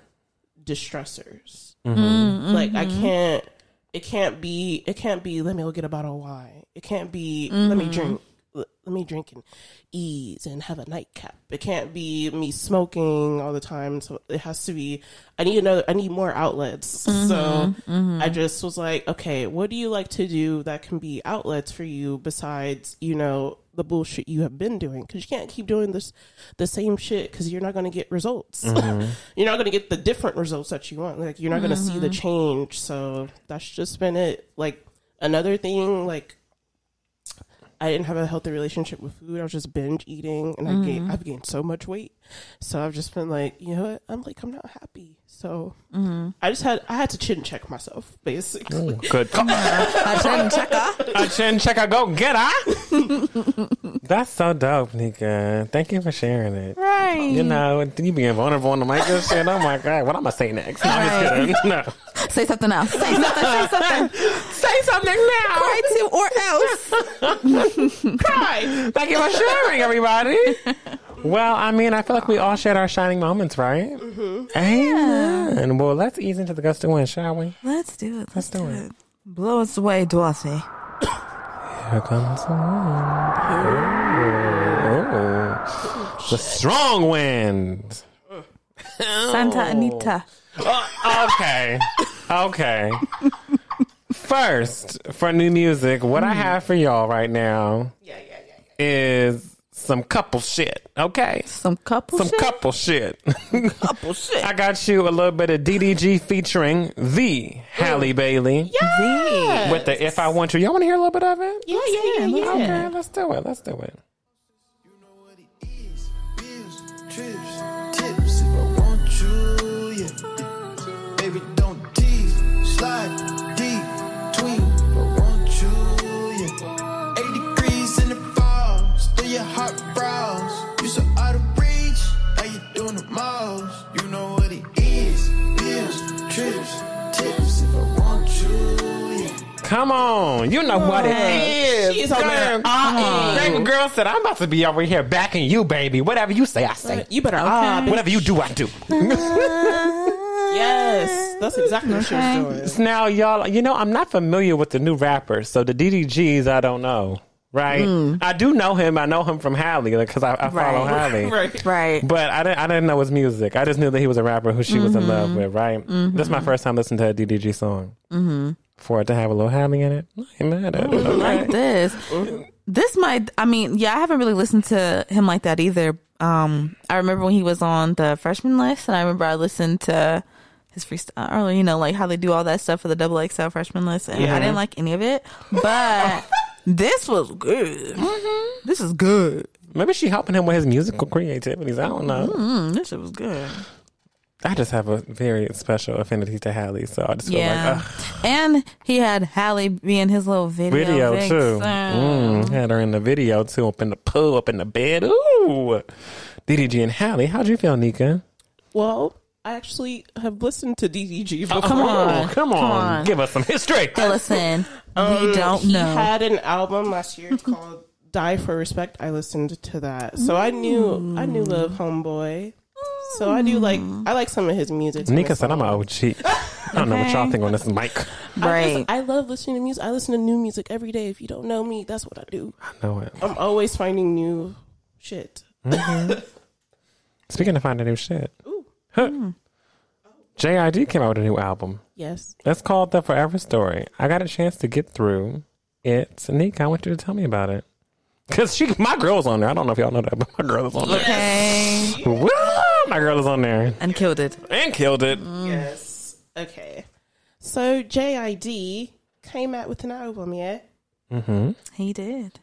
C: distressors. Mm-hmm. Mm-hmm. Like, I can't, it can't be, it can't be, let me go get a bottle of wine. It can't be, let me drink. Let me drink and ease and have a nightcap. It can't be me smoking all the time. So it has to be. I need another. I need more outlets. Mm-hmm, so mm-hmm. I just was like, okay, what do you like to do that can be outlets for you besides you know the bullshit you have been doing? Because you can't keep doing this the same shit because you're not going to get results. Mm-hmm. you're not going to get the different results that you want. Like you're not going to see the change. So that's just been it. Like another thing, like I didn't have a healthy relationship with food. I was just binge eating, and I gained, mm-hmm. I've gained so much weight. So I've just been like, you know what? I'm like, I'm not happy. So mm-hmm. I just had, I had to chin check myself, basically.
B: Good call.
A: I didn't check out.
B: A chin checker, go get her. That's so dope, Nika. Thank you for sharing it.
A: Right.
B: You know, you being vulnerable on the mic and shit. Oh my god, what am I saying next? No, I'm just kidding. No.
A: Say something else. Say something. Say something.
B: Say something now.
A: Cry to or else.
C: Cry.
B: Thank you for sharing, everybody. Well, I mean, I feel like we all shared our shining moments, right? Mm-hmm. Amen. Well, let's ease into the gust of wind, shall we?
A: Let's do it. Let's,
B: do
A: do
B: it.
A: it. Blow us away, Dorothy.
B: Here comes the wind. Oh. The strong wind.
A: Santa Anita.
B: Okay. Okay. First, for new music, what I have for y'all right now
C: Yeah, yeah, yeah. yeah.
B: is some couple shit. Okay.
A: Some couple
B: Some
A: shit.
B: couple shit.
A: couple shit.
B: I got you a little bit of DDG featuring the Halle Bailey
C: Yeah.
B: with the If I Want You. Y'all want to hear a little bit of it?
C: Yeah, yeah, yeah, yeah.
B: Okay, let's do it. Let's do it.
E: You know what it is. Bills, trips, tips. If I want you, yeah. Baby, don't tease. Slide your heart brows. You so out of reach. How you doing the most? You know what it is. Bills, trips, tips. If I want you, yeah.
B: Come on. You know what it is.
C: She's on there.
B: Girl. Baby girl said, I'm about to be over here backing you, baby. Whatever you say, I say.
C: You better ah, bitch.
B: Whatever you do, I do.
C: Yes, that's exactly what she was doing.
B: Now, y'all, you know, I'm not familiar with the new rappers, so the DDGs, I don't know. Right? I do know him. I know him from Halle because I, I follow
A: Right.
B: Halle.
C: Right.
A: Right.
B: But I didn't, I didn't know his music. I just knew that he was a rapper who she was in
A: Mm-hmm.
B: love with, right? This is my first time listening to a DDG song. Mm-hmm. For it to have a little Halle in it, I ain't mad at it. Okay.
A: like this. This might. I mean, yeah, I haven't really listened to him like that either. Um, I remember when he was on the freshman list, and I remember I listened to his freestyle, or you know, like how they do all that stuff for the double XL freshman list, and I didn't like any of it. But this was good. This is good.
B: Maybe she helping him with his musical creativities. I don't know.
A: Mm, this shit was good.
B: I just have a very special affinity to Halle, so I just feel
A: Yeah,
B: like ugh.
A: and he had Halle be in his little video,
B: video
A: vixen.
B: too. Mm, had her in the video too, up in the pool, up in the bed. Ooh, DDG and Halle. How'd you feel, Nika?
C: Well, I actually have listened to DDG before.
A: come on.
B: Oh, come on,
A: Come on.
B: give us some history.
A: Listen, we
C: Um,
A: don't
C: he
A: know.
C: had an album last year called Die for Respect. I listened to that. So I knew I knew Love Homeboy. So I do like I like some of his music. some
B: Nika said I'm an. OG. I don't know what y'all think on this mic.
C: I,
A: right.
C: just- I love listening to music. I listen to new music every day. If you don't know me, that's what I do.
B: I know it.
C: I'm always finding new shit.
B: Speaking of finding new shit, Huh. JID came out with a new album.
C: Yes.
B: It's called The Forever Story. I got a chance to get through it. Nika, I want you to tell me about it. Cause she, my girl's on there. I don't know if y'all know that, but my girl is on there.
A: okay,
B: Woo! My girl is on there
A: and killed it.
B: and killed it.
C: Yes. Okay. So JID came out with an album, yeah? Mm-hmm.
A: He did.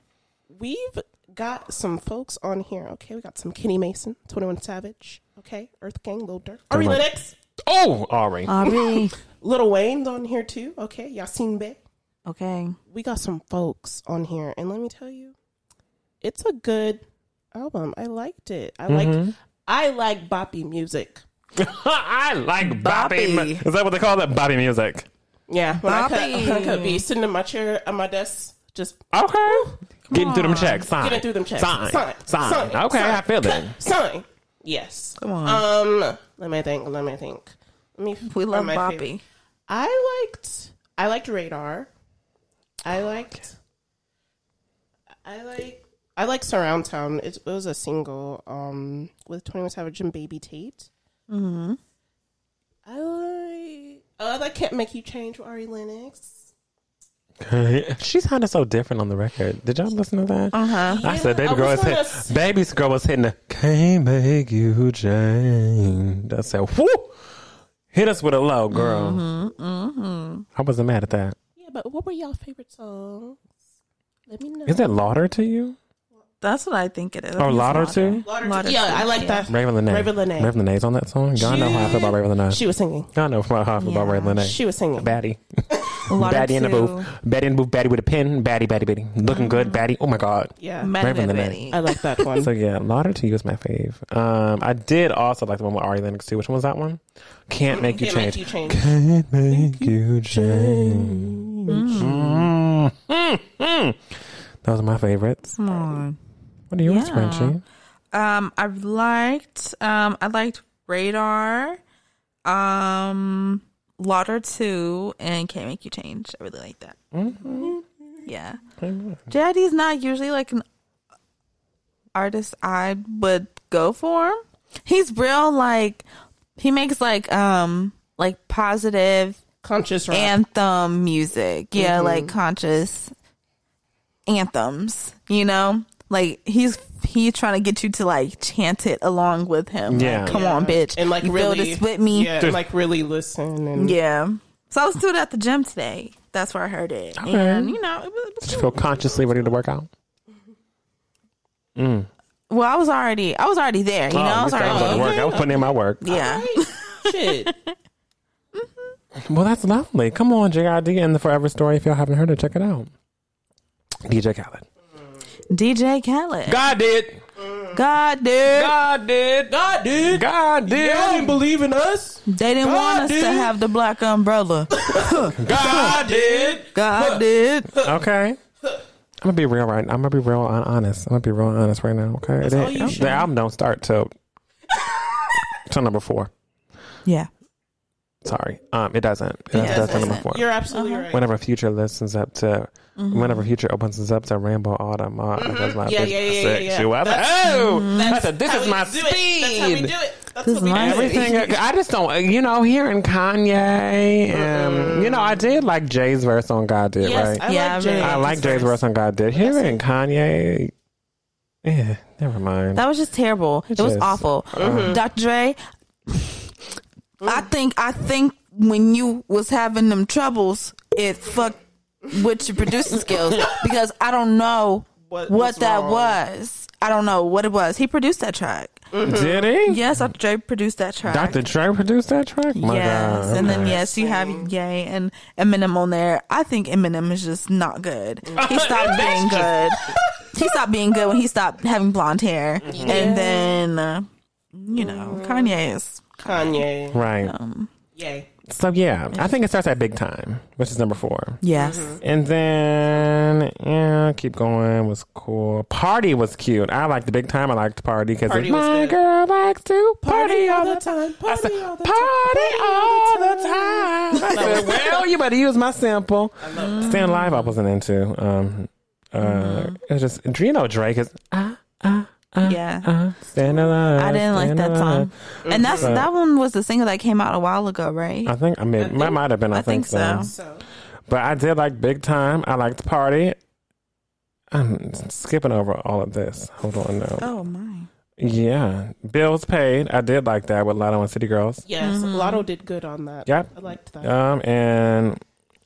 C: We've got some folks on here, okay? We got some Kenny Mason, 21 Savage, okay? Earth Gang, Lil Durk. Ari
B: like-
C: Lennox.
B: Oh, Ari.
A: Ari.
C: Lil Wayne's on here too, okay? Yasin Bey.
A: okay.
C: We got some folks on here, and let me tell you, it's a good album. I liked it. I like mm-hmm. I like boppy music.
B: I like Bobby.
A: Boppy.
B: Is that what they call that? Bobby music.
C: Yeah, when I, could,
A: Boppy.
C: I could be sitting in my chair at my desk, just
B: Okay. Getting through them checks. Sign.
C: Getting through them checks.
B: Sign.
C: Sign.
B: Sign.
C: Sign.
B: Okay,
C: Sign.
B: I feel it.
C: sign. Yes.
A: Come on.
C: Um, let me think. Let me think. Let me.
A: we love
C: my
A: Boppy.
C: favorite. I liked. I liked Radar. I liked. I like. I like Surround Sound. It, it was a single um with Twenty One Savage and Baby Tate. Mm-hmm. I like. Oh, I Can't Make You Change with Ari Lennox.
B: She sounded so different on the record. Did y'all listen to that?
A: Uh huh.
B: I said,
C: Yeah,
B: baby
C: I
B: girl
C: was
B: hit,
C: s-
B: baby's girl was hitting the can't make you change. I said, whoo, hit us with a low, girl.
A: Mm-hmm,
B: I wasn't mad at that.
C: Yeah, but what were y'all favorite songs? Let me know.
B: Is it Lauder to you?
A: That's what I think it is. I
B: Or
A: think it's
B: Lauder
A: Lauder.
B: too?
A: Lauder
C: yeah, I like
A: yeah.
C: that.
B: Ravyn Lenae.
C: Ravyn Lenae.
B: Ravyn Lenae's on that song. Y'all know how I feel about Ravyn Lenae.
C: She was singing.
B: Y'all know how I feel about
A: Yeah.
B: Ravyn Lenae.
C: She was singing.
B: Batty.
A: Lauder
B: Batty in the booth. Batty in the booth. Batty with a pen. Batty, Batty, Batty. Looking good. Batty. Oh my God.
C: Yeah,
A: Mad
B: Raven
A: Mad
B: Lene.
C: I like that one.
B: So yeah, Lauder to you is my fave. Um, I did also like the one with Ari Lennox too. Which one was that one? Can't make you
C: Can't make
B: change.
C: you change.
B: Can't make you change. Mm. Mm, mm. Those are my favorites.
A: Come on.
B: What are yours,
A: Yeah.
B: Frenchie?
A: Um, I liked um I liked Radar, um Lauder two, and Can't Make You Change. I really like that.
B: Mm-hmm.
A: Yeah, JID's not usually like an artist I would go for. He's real like he makes like um like positive
C: Conscious rap.
A: anthem music. Yeah,
C: Mm-hmm.
A: like conscious anthems, you know? Like he's he's trying to get you to like chant it along with him.
B: Yeah.
A: Like, come
C: Yeah.
A: on, bitch.
C: and like
A: you
C: really
A: feel this with me.
C: Yeah, and, like really listen and
A: Yeah. So I was doing it at the gym today. That's where I heard it.
B: Okay.
A: And you know, it was, it was
B: Did you feel consciously ready to work out? Mm.
A: well, I was already I was already there. You oh, know, I was
B: Oh, you said I was
A: already
B: work. I was putting in my work.
A: Yeah.
C: shit. Mm-hmm.
B: Well, that's lovely. Come on, JID and the Forever Story. If y'all haven't heard it, check it out. DJ Khaled.
A: DJ Khaled.
B: God did.
A: God dude.
B: God did.
C: God did.
B: God did.
C: Y'all didn't believe in us.
A: They didn't want us
C: did.
A: to have the black umbrella.
C: God did.
A: God did.
B: Okay. I'm gonna be real right. Now. I'm gonna be real hon- honest. I'm gonna be real honest right now. Okay.
C: That's
B: The-
C: all you
B: the album don't start till till number four.
A: Yeah.
B: Sorry, um, it doesn't. That's,
A: Yeah,
B: that's
A: it
B: the number
A: doesn't.
B: Number four.
C: You're absolutely right.
B: Whenever Future listens up to, Mm-hmm. whenever Future opens us up to Rainbow Autumn, uh, that's mm-hmm. my
C: Yeah,
B: bitch
C: yeah, yeah, yeah, yeah.
B: She was like,
C: That's-
B: oh, mm-hmm. I said, this is my
C: do it. That's how we
B: speed.
C: do it. That's
A: This
C: what we
A: is
C: do.
B: Everything I just don't, you know, hearing Kanye, and you know, I did like Jay's verse on God Did,
C: Yes,
B: right?
C: I
A: Yeah,
C: like Jay.
B: I like Jay's verse on God Did. Hearing Kanye, yeah, never mind.
A: That was just terrible. It, was
B: just-
A: awful. Uh-huh. Dr. Dre, I think I think when you was having them troubles, it fucked with your producing skills because I don't know
C: What
A: what, that
C: wrong?
A: was. I don't know what it was. He produced that track.
B: Did he?
A: Yes, Dr. Dre produced that track.
B: Dr. Dre produced that track? My
A: yes,
B: God.
A: and then yes, you have Ye and Eminem on there. I think Eminem is just not good. He stopped being good. He stopped being good when he stopped having blonde hair, and then uh, you know Kanye is
C: Kanye.
B: Right.
A: um,
C: Yay.
B: So yeah, I think it starts at Big Time, which is number four.
A: yes.
B: And then yeah, keep going was cool. Party was cute. I liked the Big Time. I liked Party because my
C: good.
B: girl likes to party, all the
C: time.
B: I said,
C: Party all the
B: party
C: time.
B: all the time. I said, well, you better use my sample. Stand Live, I wasn't into. Um, uh, it was just, do you know Drake is ah ah ah
A: Yeah.
B: ah stand alive.
A: I didn't like that
B: alive.
A: song, and that's
B: But-
A: that one was the single that came out a while ago, right?
B: I think I mean that might have been. I,
A: I think so.
C: So
B: But I did like Big Time. I liked Party. I'm skipping over all of this. Hold on, no.
A: Oh my!
B: Yeah, bills paid. I did like that with Latto and City Girls.
C: yes,
A: Mm-hmm.
C: Latto did good on that.
B: Yep.
C: I liked that.
B: Um, and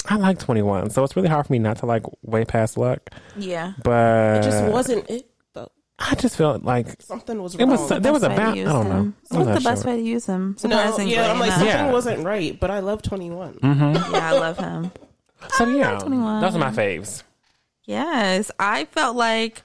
B: I like 21, so it's really hard for me not to like way past luck.
A: Yeah,
B: But
C: it just wasn't it though.
B: I just felt like
C: Something was
B: it
C: wrong.
B: was there was a
A: Best way to
B: bounce. I don't know.
A: them. What's the best
B: sure.
A: way to use them?
C: no, yeah, I'm like
A: enough.
C: something
B: Yeah.
C: wasn't right, but I love 21.
B: Mm-hmm.
A: yeah, I love him.
B: So yeah,
A: 21.
B: those are my faves.
A: Yes, I felt like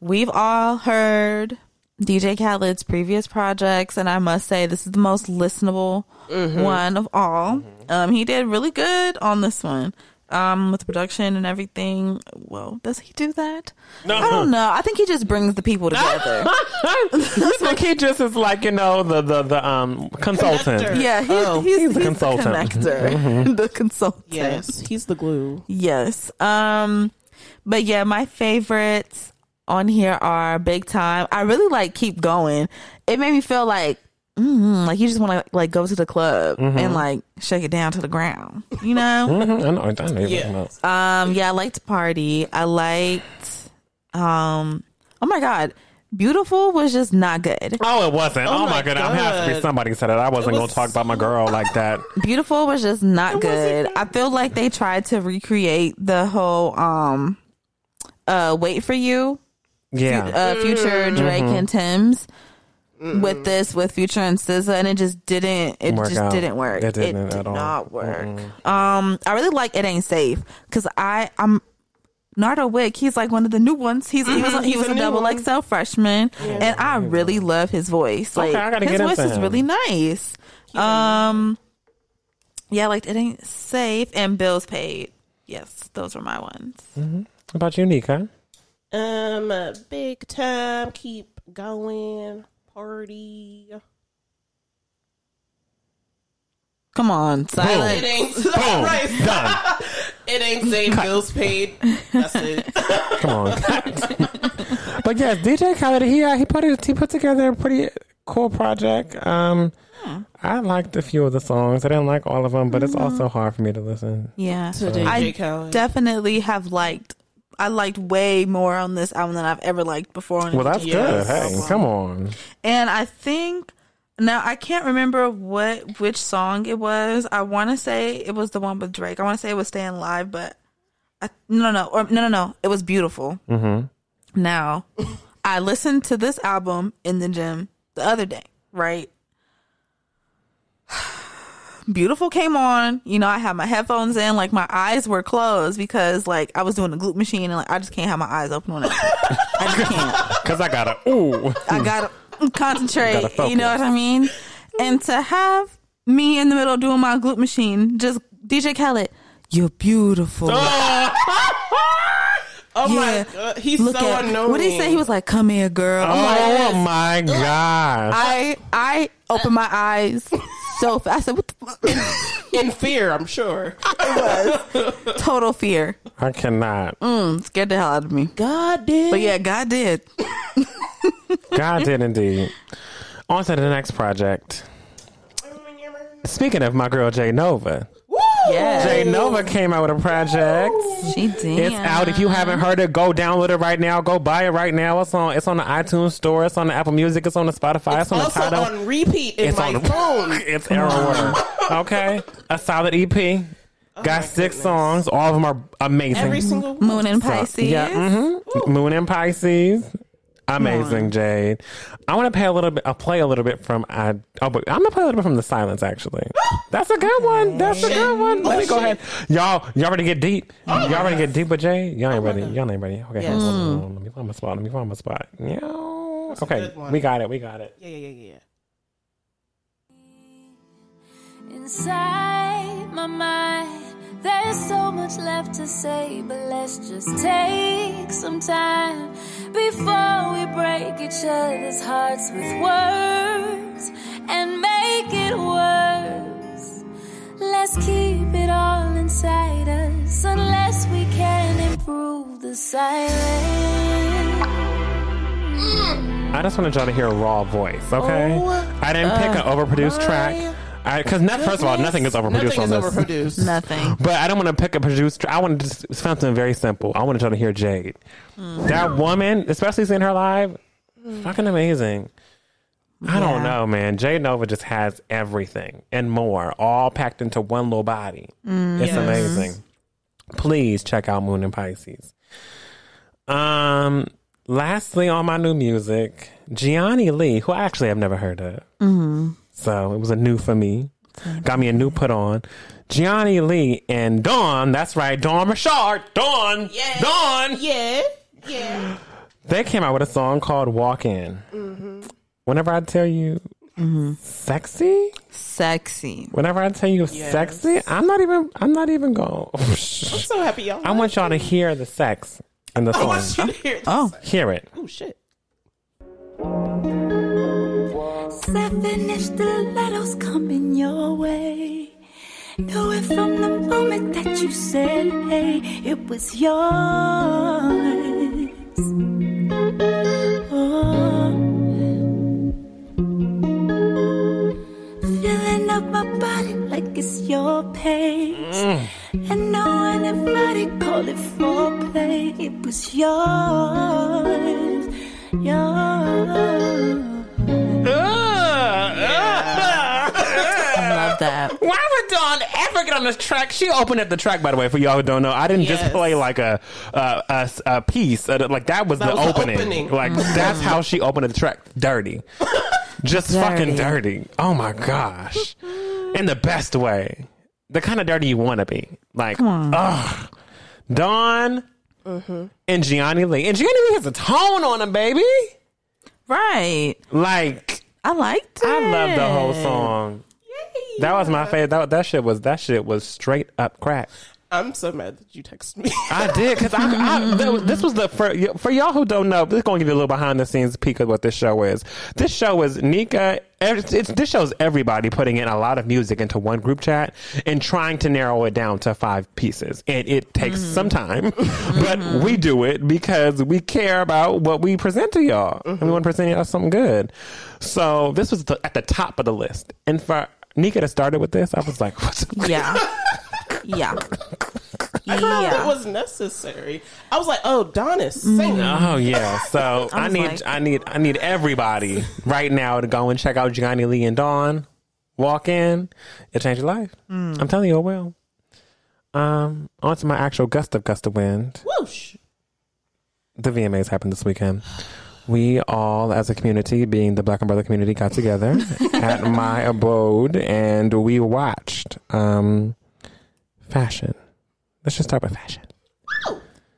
A: we've all heard DJ Khaled's previous projects, and I must say this is the most listenable one of all. Um, he did really good on this one. Um, with production and everything. Well, does he do that?
B: No.
A: I don't know. I think he just brings the people together.
B: you think he just is like you know the the the um consultant?
C: Conductor.
A: yeah, he's,
C: Oh.
A: he's,
B: He's the
A: the
B: consultant.
A: connector, the consultant.
C: Yes, he's the glue.
A: Yes. Um, but yeah, my favorites on here are Big Time. I really like Keep Going. It made me feel like, mm, like you just want to like go to the club and like shake it down to the ground, you know?
B: Mhm, I know. I know. you're
C: Yeah.
A: um, yeah, I liked Party. I liked, um, oh my God, Beautiful was just not good.
B: Oh, it wasn't. Oh,
C: Oh
B: my
C: my
B: god! I'm have to be somebody said it. I wasn't
C: It
B: gonna talk about my girl like that.
A: Beautiful was just not good. I feel like they tried to recreate the whole um uh wait for you
B: Yeah.
A: uh future Drake and Tems with this with Future and SZA and it just didn't it
B: Work
A: just
B: out.
A: didn't work.
B: It didn't
A: did
B: at all.
A: not work. Um I really like It Ain't Safe cuz I I'm Nardo Wick, he's like one of the new ones. He's he was he was
C: a
A: a
C: new
A: double
C: one.
A: XL freshman, and I really love his voice. Like
B: Okay,
A: his voice is really nice. Um, yeah, like it ain't safe and bills paid. Yes, those were my ones.
B: What about you, Nika?
C: Um, uh, big time, keep going, party.
A: Come on,
C: It
A: silent.
C: ain't
B: Boom.
C: right.
B: Done.
C: It ain't same bills paid. That's it.
B: Come on. but yes, DJ Khaled, he uh, he put it, he put together a pretty cool project. Um, I liked a few of the songs. I didn't like all of them, but it's also hard for me to listen.
A: Yeah,
C: To DJ
A: I
C: Khaled.
A: definitely have liked. I liked way more on this album than I've ever liked before. on
B: Well, that's good. Hey, come on.
A: And I think now I can't remember what which song it was. I want to say it was the one with Drake. I want to say it was "Staying Alive," but I, no, no, or no, no, no. It was "Beautiful." Mm-hmm. Now, I listened to this album in the gym the other day. Right, "Beautiful" came on. You know, I had my headphones in, like my eyes were closed because like I was doing the glute machine, and like I just can't have my eyes open on it. I just can't.
B: Cause I gotta ooh.
A: I gotta concentrate.
B: Gotta
A: you know what I mean? And to have me in the middle doing my glute machine, just DJ Khaled, you're beautiful.
C: Oh
A: Yeah.
C: my god, he's
A: Look
C: so
A: at
C: unknown.
A: what did he say? He was like, "Come here, girl." I'm like,
B: Oh my god!
A: I I opened my eyes so fast. I said, what the fuck?
C: In fear, I'm sure.
A: Total fear.
B: I cannot.
A: Mm, scared the hell out of me.
C: God did.
A: But yeah, God did.
B: God did indeed. On to the next project. Speaking of my girl Jade Novah,
A: Yeah.
B: Jade Novah came out with a project.
A: She did.
B: It's out. If you haven't heard it, go download it right now. Go buy it right now. It's on. It's on the iTunes Store. It's on the Apple Music. It's on the Spotify. It's, on the
C: also
B: Tidal.
C: on repeat in
B: it's
C: my
B: on the
C: phone.
B: It's everywhere. Okay, a solid EP. Got six songs. All of them are amazing.
C: Every single
A: Moon and
B: So,
A: Pisces.
B: Yeah. hmm Moon in Pisces. Amazing, Jade. I want to play a little bit. I'll play a little bit from. I. Oh, but I'm gonna play a little bit from the silence. Actually, that's a good one. That's a good one. Let me go ahead. Y'all, y'all ready to get deep? y'all ready to get deep with Jade? Y'all ain't ready. Y'all ain't ready. Okay,
C: Yes.
B: hold on, hold on. let me find my spot. Let me find my spot. Yeah.
C: a
B: Okay, we got it. We got it.
C: Yeah, yeah, yeah, yeah.
F: Inside my mind, there's so much left to say, but let's just take some time before we break each other's hearts with words and make it worse. Let's keep it all inside us unless we can improve the silence.
B: I just wanted y'all to hear a raw voice. Okay.
C: Oh,
B: I didn't pick an uh, overproduced track. Because first of all, nothing is overproduced
C: Nothing
B: on
C: is
B: this.
C: overproduced.
A: Nothing.
B: But I don't want to pick a producer. I want to just something very simple. I want to try to hear Jade. Hmm. That woman, especially seeing her live, hmm. fucking amazing. I don't know, man. Jade Novah just has everything and more, all packed into one little body. Mm. It's amazing. Please check out Moon in Pisces. Um, lastly, on my new music, Gianni Lee, who I actually have never heard of. Mm-hmm. So it was a new for me. Got me a new put on. Gianni Lee and Dawn, that's right, Dawn Richard. Dawn.
C: Yeah.
B: Dawn.
C: Yeah, yeah.
B: They came out with a song called Walk In. Mm-hmm. Whenever I tell you mm-hmm. sexy,
A: Sexy.
B: whenever I tell you sexy, I'm not even I'm not even going.
C: I'm so happy y'all.
B: I want y'all to hear the sex in the
C: I want
B: song.
C: you to hear.
A: Oh.
B: Hear it.
C: Oh shit.
F: Seven if stilettos coming your way. Knew it from the moment that you said, hey, it was yours. Oh. Filling up my body like it's your pace. Mm. And knowing if I call it foreplay, it was yours. Yours.
A: That.
B: Why would Dawn ever get on this track? She opened up the track, by the way, for y'all who don't know. I didn't just play like a a, a, a piece. Uh, Like that was
C: That
B: the
C: was the
B: opening.
C: opening.
B: Like that's how she opened the track. Dirty, just fucking dirty. Oh my gosh, in the best way, the kind of dirty you want to be. Like, ugh, Dawn and Gianni Lee, and Gianni Lee has a tone on him, baby.
A: Right.
B: Like.
A: I liked it.
B: I love the whole song. That was my favorite. That, that shit was that shit was straight up crack.
C: I'm so mad that you texted me.
B: I did because I, I th- this was the for, for y'all who don't know. This is going to give you a little behind the scenes peek of what this show is. This show is Nika. It's, it's, this shows everybody putting in a lot of music into one group chat and trying to narrow it down to five pieces. And it takes mm-hmm. some time, but mm-hmm. we do it because we care about what we present to y'all. Mm-hmm. And we want to present y'all something good. So this was the, at the top of the list. And for Nika to start it with this, I was like, what's
A: Yeah. Yeah.
C: I thought
A: Yeah.
C: it was necessary. I was like, oh, Donis, sing.
B: Oh yeah. So I,
A: was
B: need
A: like-
B: I need I need everybody right now to go and check out Gianni Lee and Dawn. Walk in. It changed your life. I'm telling you it will. Um, on to my actual gust of gust of wind.
C: Whoosh.
B: The VMAs happened this weekend. We all, as a community, being the Black Umbrella community, got together at my abode and we watched um, fashion. Let's just start with fashion.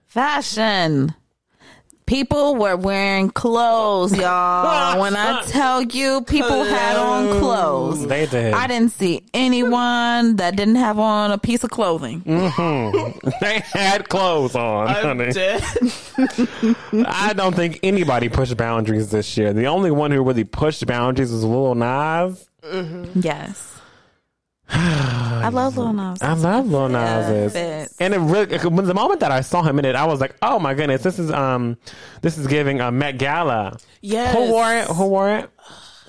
A: Fashion. People were wearing clothes, y'all. when I tell you people had on clothes.
B: They did.
A: I didn't see anyone that didn't have on a piece of clothing. Mm-hmm.
B: They had clothes on.
C: I'm
B: honey.
C: dead.
B: I don't think anybody pushed boundaries this year. The only one who really pushed boundaries was Lil Nas.
A: Yes. I love Lil Nas.
B: I love Lil Nas.
A: Yeah,
B: and it really when the moment that I saw him in it, I was like, "Oh my goodness, this is um, this is giving a Met Gala."
C: Yes.
B: Who wore it? Who wore it?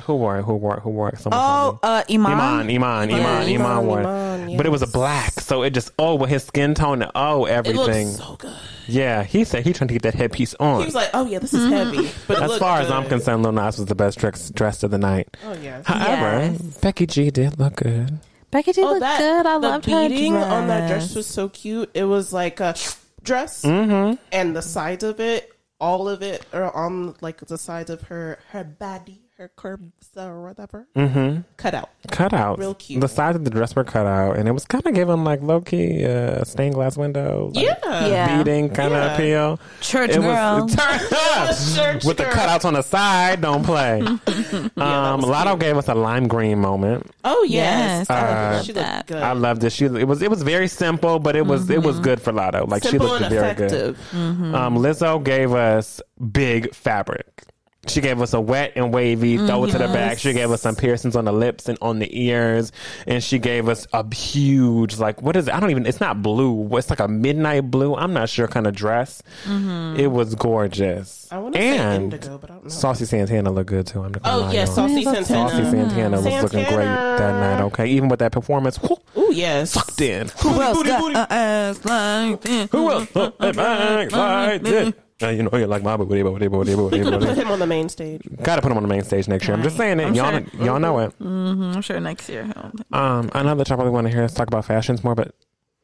B: Who wore it? Who wore it? Who wore it? Someone
A: Oh, uh, Iman.
B: Iman, Iman, Iman, Iman,
C: Iman,
B: wore it.
C: Iman,
B: But it was a black, so it just oh, with his skin tone, oh,
C: It
B: everything.
C: looks so good.
B: yeah, he said he trying to get that headpiece on.
C: He was like, "Oh yeah, this is heavy." But
B: as
C: looked
B: far as. I'm concerned, Lil Nas was the best dress, dressed of the night.
C: Oh yeah.
B: However,
A: Yes.
B: Becky G did look good.
A: Becky G
C: Oh,
A: looked
C: that
A: good. I loved her
C: beading
A: dress.
C: on that dress was so cute. It was like a dress,
B: Mm-hmm.
C: and the sides of it, all of it, are on like the sides of her her body, her curves or whatever, mm-hmm. cut out.
B: Cut out.
C: Real cute.
B: The sides of the dress were cut out, and it was kind of giving like low key uh, stained glass window. Like,
C: Yeah,
A: Yeah.
B: Beading kind of
C: Yeah.
B: appeal.
A: Church
B: It
A: girl.
B: was turn up
C: Church
B: with the cutouts on the side. Don't play. um,
C: was
B: Latto
C: cute.
B: gave us a lime green moment.
C: Oh yes,
A: Yes, I
B: Uh,
C: she looked
A: that.
C: good.
B: I loved it. She it was it was very simple, but it was it was good for Latto. Like
C: Simple
B: she looked
C: and
B: very
C: effective.
B: good. Um, Lizzo gave us big fabric. She gave us a wet and wavy throw it to the mm-hmm. back. She gave us some piercings on the lips and on the ears, and she gave us a huge like what is it? I don't even. It's not blue. It's like a midnight blue. I'm not sure kind of dress. Mm-hmm. It was gorgeous.
C: I want to say
B: and
C: indigo, but I don't know.
B: Saucy Santana looked good too. I'm not gonna
C: oh
B: lie,
C: yes,
B: y'all.
C: Saucy Santana.
B: Saucy Santana was looking great that night. Okay, even with that performance, whew,
C: Oh yes,
B: sucked in.
A: Who else
C: booty,
A: got
C: booty.
A: ass like this?
B: Who else? Like mm-hmm. this? Uh, you know you like my booty, booty, booty, booty,
C: we could put him on the main stage.
B: Got to put him on the main stage next year. I'm just saying it.
A: I'm
B: y'all,
A: sure.
B: y'all know it.
A: I'm sure next year.
B: Um, I know that y'all probably want to hear us talk about fashions more, but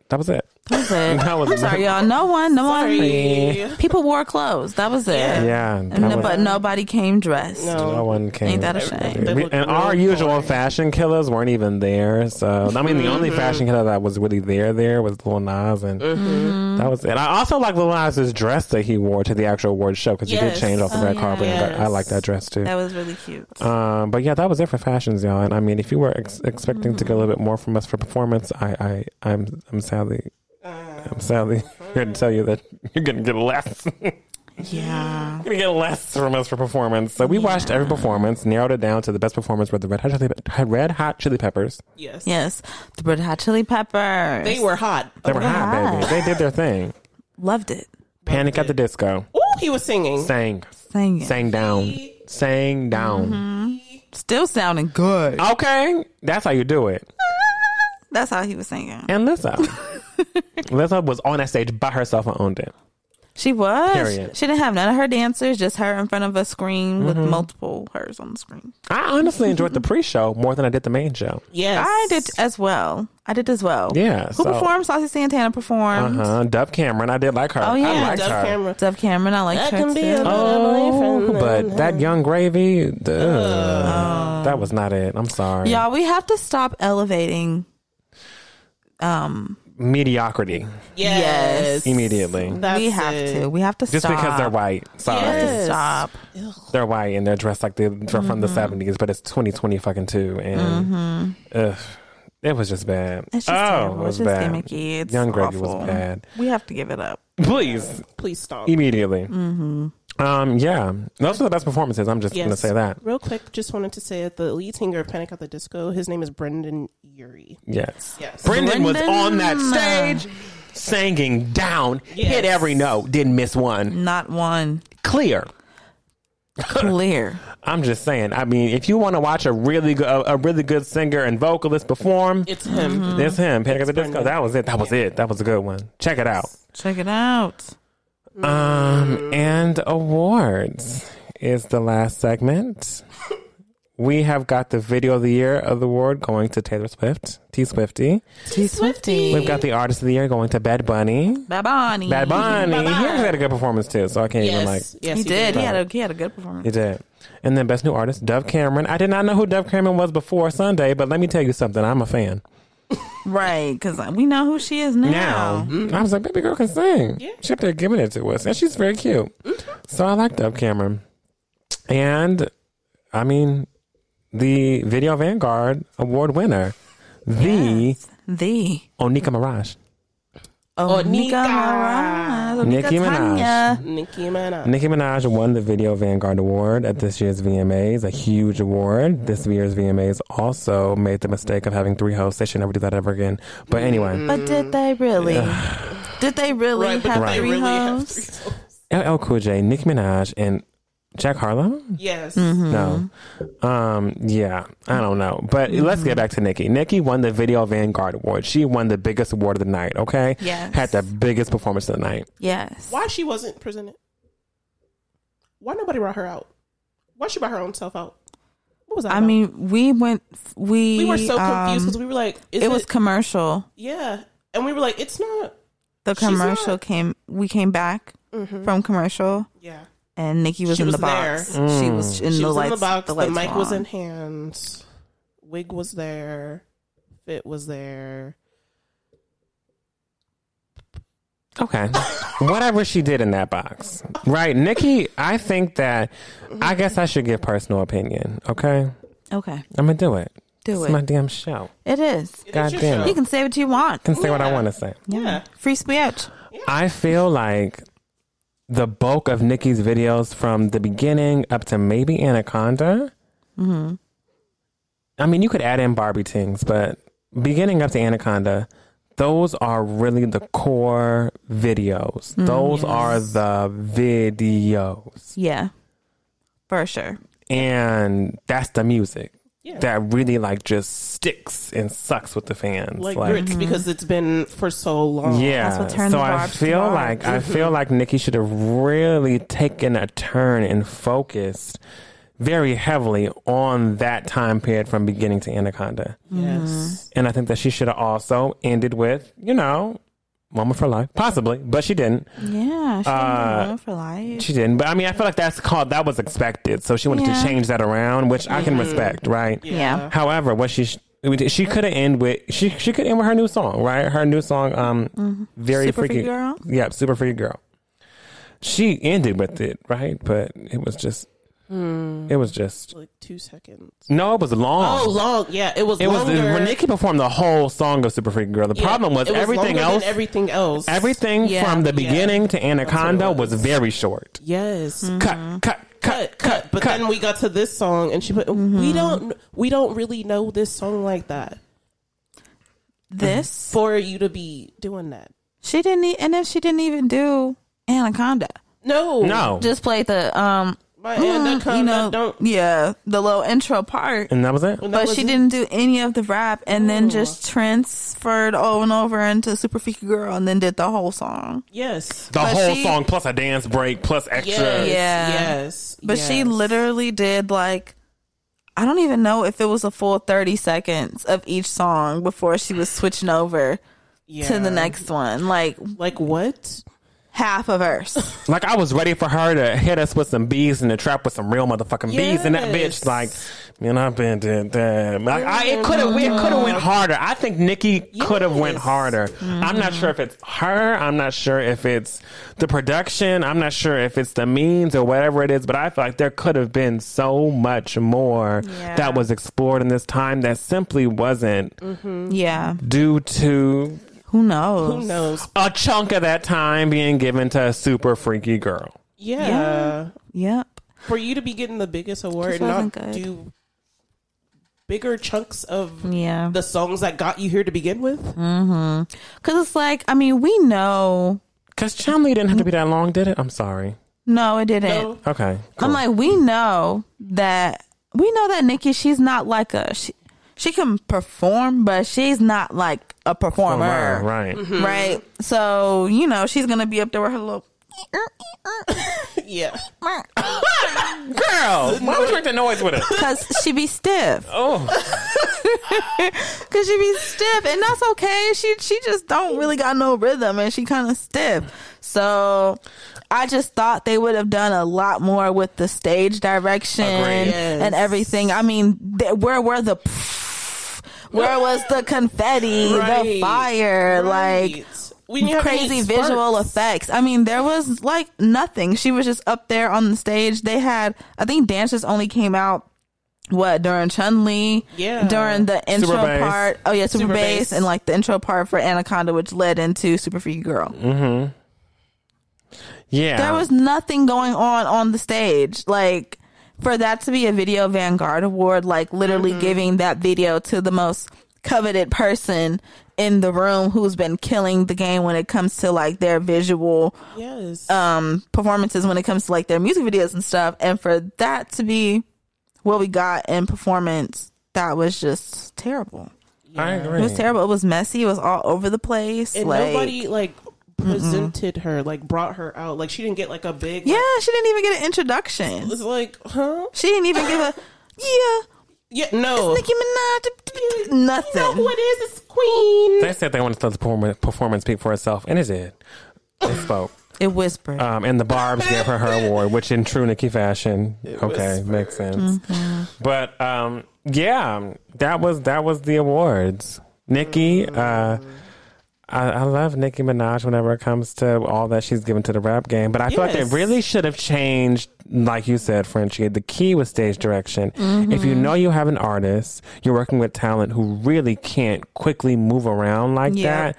B: that was it.
A: That was it.
B: That was
A: I'm sorry, y'all. No one, no one. People wore clothes. That was it.
B: Yeah,
A: And no,
B: was-
A: but nobody came dressed.
C: No.
B: No one came.
A: Ain't that a shame?
C: They
B: We- and
C: real
B: our usual
C: boring.
B: fashion killers weren't even there. So I mean, the only
C: Mm-hmm.
B: fashion killer that was really there there was Lil Nas, and that was it. I also like Lil Nas's dress that he wore to the actual award show because he did change off the
A: Oh,
B: red
A: yeah.
B: carpet. and I like that dress too.
A: That was really cute.
B: Um, but yeah, that was it for fashions, y'all. And I mean, if you were ex- expecting to get a little bit more from us for performance, I, I, I'm, I'm sadly, I'm sadly here to tell you that you're gonna get less.
A: Yeah.
B: You're gonna get less from us for performance. So we watched every performance, narrowed it down to the best performance were the Red Hot Chili, Red Hot Chili Peppers.
C: Yes,
A: Yes. The Red Hot Chili Peppers.
C: they were hot.
B: They were hot,
A: hot.
B: baby. They did their thing.
A: Loved it.
B: Panic at the Disco.
C: Oh, he was singing.
B: Sang,
A: Singing.
B: sang down, sang down. Mm-hmm.
A: Still sounding good.
B: Okay, that's how you do it.
A: That's how he was singing.
B: And Lizzo. Lizzo was on that stage by herself and owned it.
A: She was.
B: Period.
A: She didn't have none of her dancers, just her in front of a screen with
B: Mm-hmm.
A: multiple hers on the screen.
B: I honestly enjoyed the pre-show more than I did the main show.
C: Yes,
A: I did as well. I did as well.
B: Yeah,
A: Who
B: so-
A: performed? Saucy Santana performed.
B: Uh huh. Dove Cameron, I did like her.
A: Oh, yeah.
B: I liked
C: Dove
B: her.
C: Cameron.
A: Dove Cameron, I like
C: That
A: her
C: can be
A: too.
C: a-
B: Oh,
C: boyfriend.
B: but that Yung Gravy, ugh, that was not it. I'm sorry.
A: Y'all, we have to stop elevating. Um,
B: Mediocrity
C: Yes,
B: immediately.
C: That's
A: we have
C: it.
A: to. We have to
B: Just
A: stop.
B: because they're white. Sorry.
A: We have to
C: Yes.
A: stop.
B: They're white and they're dressed like they're from
A: Mm-hmm.
B: the 70s, but it's 2020 fucking two. And ugh, it was just bad.
A: It's just
B: oh,
A: terrible.
B: it was
A: it's just
B: bad.
A: gimmicky. It's
B: Yung Gravy
A: awful.
B: was bad.
A: We have to give it up.
B: Please,
C: Please stop.
B: immediately.
A: Mm-hmm.
B: Um, yeah, those are the best performances. I'm just
C: Yes.
B: gonna say that.
C: Real quick, just wanted to say that the lead singer of Panic at the Disco, his name is Brendon Urie.
B: Yes.
C: Yes.
B: Brendon was on that stage, singing down,
C: Yes.
B: hit every note, didn't miss one.
A: Not one
B: Clear.
A: clear.
B: I'm just saying. I mean, if you want to watch a really good, a, a really good singer and vocalist perform,
C: It's him.
A: Mm-hmm.
B: it's him. Panic at the Disco.
C: Brendon.
B: That was it. That was it. That was a good one. Check it out.
A: Check it out.
B: Um, and awards is the last segment. We have got the video of the year of the award going to Taylor Swift, T Swifty.
A: T Swifty.
B: We've got the artist of the year going to Bad Bunny.
A: Bad Bunny.
B: Bad Bunny. He actually had a good performance too, so I can't even like.
C: Yes. yes,
A: He did. He had a he had a good performance.
B: He did. And then best new artist, Dove Cameron. I did not know who Dove Cameron was before Sunday, but let me tell you something. I'm a fan.
A: Right, because we know who she is now.
B: Now, I was like, baby girl can sing.
C: Yeah.
B: She up there giving it to us, and she's very cute. So I liked Up Cameron. And I mean, the Video Vanguard Award winner, the
A: The
B: Onika Minaj.
C: Oh,
A: Nika
C: Nika.
A: Minaj.
B: Nicki Minaj.
C: Nicki Minaj.
B: Nicki Minaj won the Video Vanguard Award at this year's VMAs, a huge award. This year's VMAs also made the mistake of having three hosts. They should never do that ever again. But anyway, mm-hmm.
A: But did they really? did they really
C: Right,
A: have
C: they
A: three
C: really
A: hosts?
B: LL Cool J, Nicki Minaj, and Jack Harlow?
C: Yes.
A: Mm-hmm.
B: No. Um, yeah, I don't know. But let's get back to Nikki. Nikki won the Video Vanguard Award. She won the biggest award of the night, okay?
A: Yes.
B: Had the biggest performance of the night.
A: Yes.
C: Why she wasn't presented? Why nobody brought her out? Why she brought her own self out? What was that?
A: I
C: about?
A: mean, we went. We
C: we were so confused
A: um,
C: because we were like, is
A: it was commercial.
C: yeah, and we were like, it's not.
A: The commercial
C: not-
A: came. We came back from commercial,
C: Yeah,
A: and Nikki was
C: She
A: in
C: was
A: the box.
C: there.
A: She was mm. in
C: she
A: the
C: was
A: lights.
C: in the box. The,
A: lights
C: mic was
A: on.
C: in hands. Wig was there. Fit was there.
B: Okay. Whatever she did in that box. Right. Nikki, I think that, I guess I should give personal opinion, okay?
A: Okay,
B: I'm going to do it.
A: do it.
B: It's my damn show.
A: It is.
B: God
C: your
B: damn
C: show.
B: it.
A: You can say what you want.
B: I can say what I want to say.
C: Yeah.
A: Free speech.
B: I feel like the bulk of Nikki's videos from the beginning up to maybe Anaconda.
A: Mm-hmm.
B: I mean, you could add in Barbie Tings, but beginning up to Anaconda, those are really the core videos.
A: Mm,
B: those are the videos.
A: Yeah, for sure.
B: And that's the music.
C: Yeah.
B: That really like just sticks and sucks with the fans.
C: Like, grits because it's been for so long.
B: Yeah.
A: That's what turned
B: so
A: the
B: I
A: barbs to
B: feel
A: barbs.
B: like I feel like Nikki should have really taken a turn and focused very heavily on that time period from beginning to Anaconda.
C: Yes.
B: And I think that she should have also ended with, you know, Moment for Life. Possibly, but she didn't.
A: Yeah, she
B: Uh,
A: uh, for life.
B: She didn't. But I mean, I feel like that's called that was expected. So she wanted
A: Yeah.
B: to change that around, which I
C: Mm-hmm.
B: can respect, right?
A: Yeah.
B: However, what she sh- she could have end with she she could end with her new song, right? Her new song, um, very
A: Mm-hmm. Super
B: freaky
A: Freaky Girl?
B: Yeah, super freaky girl. She ended with it, right? But it was just, it was just
C: Like two seconds.
B: no, it was long.
C: Oh, long. Yeah, it was
B: it was when Nicki performed the whole song of Super Freaky Girl. The
C: Yeah,
B: problem was,
C: it
B: everything
C: longer than
B: else,
C: everything else.
B: everything
A: Yeah.
B: from the
C: Yeah.
B: beginning to Anaconda
C: was.
B: was. very short.
C: Yes.
A: Mm-hmm.
B: Cut, cut, cut, cut,
C: But
B: cut.
C: then we got to this song, and she put,
A: Mm-hmm.
C: "We don't, we don't really know this song like that
A: This
C: for you to be doing that."
A: she didn't, e- and then she didn't even do Anaconda.
C: No,
B: no,
A: Just played the um,
C: my
A: mm,
C: anaconda
A: you know,
C: don't.
A: yeah, the little intro part.
B: and that was it.
C: That
A: But
C: was
A: she
C: it.
A: didn't do any of the rap, and then
C: Oh.
A: just transferred over and over into Super Freaky Girl, and then did the whole song.
C: Yes.
B: The
A: But
B: whole
A: she-
B: song plus a dance break plus extra.
C: Yes.
A: Yeah.
C: Yes.
A: But she literally did like I don't even know if it was a full 30 seconds of each song before she was switching over to the next one. Like
C: Like what?
A: Half a verse.
B: Like I was ready for her to hit us with some bees in the trap with some real motherfucking bees in that bitch. Like, man, I've been did that. Like, I, it could have mm-hmm. it could have went harder. I think Nikki could have went
C: Yes.
B: harder. I'm not sure if it's her. I'm not sure if it's the production. I'm not sure if it's the means or whatever it is. But I feel like there could have been so much more
A: Yeah.
B: that was explored in this time that simply wasn't
A: yeah.
B: due to
A: Who knows?
C: Who knows?
B: a chunk of that time being given to a super freaky girl.
C: Yeah. yeah.
A: Yep.
C: For you to be getting the biggest award and not
A: good.
C: do bigger chunks of
A: Yeah.
C: the songs that got you here to begin with. Mm-hmm.
A: Cuz it's like I mean, we know
B: Because Chun Li didn't have to be that long, did it? I'm sorry.
A: no, it didn't.
C: No.
B: Okay.
A: I'm like we know that we know that Nikki she's not like a she, she can perform, but she's not like a performer.
B: Right. Mm-hmm. Mm-hmm.
A: right? So you know she's gonna be up there with her little.
C: Yeah.
B: Girl, why would you make that noise with it?
A: Cause she be stiff.
B: Oh,
A: Cause she be stiff, and that's okay. She she just don't really got no rhythm, and she kind of stiff. So I just thought they would have done a lot more with the stage direction
C: Yes.
A: and everything. I mean, th- where were the where was the confetti, the
C: Right.
A: fire, like
C: We
A: crazy visual effects. I mean, there was like nothing. She was just up there on the stage. They had, I think, dances only came out what during Chun Li,
C: Yeah.
A: during the intro
B: Super bass.
A: part. Oh yeah, super,
C: Super
A: bass,
C: bass.
A: and like the intro part for Anaconda, which led into Super Freaky Girl. Mm-hmm.
B: Yeah.
A: There was nothing going on on the stage. Like for that to be a video Vanguard award, like literally
C: Mm-hmm.
A: giving that video to the most coveted person in the room who's been killing the game when it comes to like their visual
C: Yes.
A: um performances when it comes to like their music videos and stuff and for that to be what we got in performance that was just terrible
B: I agree.
A: it was terrible it was messy it was all over the place
C: and
A: like
C: nobody like presented her, like brought her out. Like she didn't get like a big.
A: yeah
C: like,
A: she didn't even get an introduction
C: it's like, huh?
A: she didn't even give a yeah
C: Yeah, no.
A: It's Nicki Minaj nothing
C: You know who it is? It's Queen.
B: They said they wanted to let the performance, performance speak for itself, and it did. They spoke.
A: it whispered
B: Um, and the Barb's gave her her award, which in true Nicki fashion, okay, makes sense.
A: Mm-hmm.
B: But um, yeah, that was that was the awards. Nicki, uh, I, I love Nicki Minaj whenever it comes to all that she's given to the rap game. But I feel like
C: Yes.
B: it really should have changed, like you said, Frenchie. The key was stage direction. If you mm-hmm. know you have an artist, you're working with talent who really can't quickly move around like
A: Yeah.
B: that,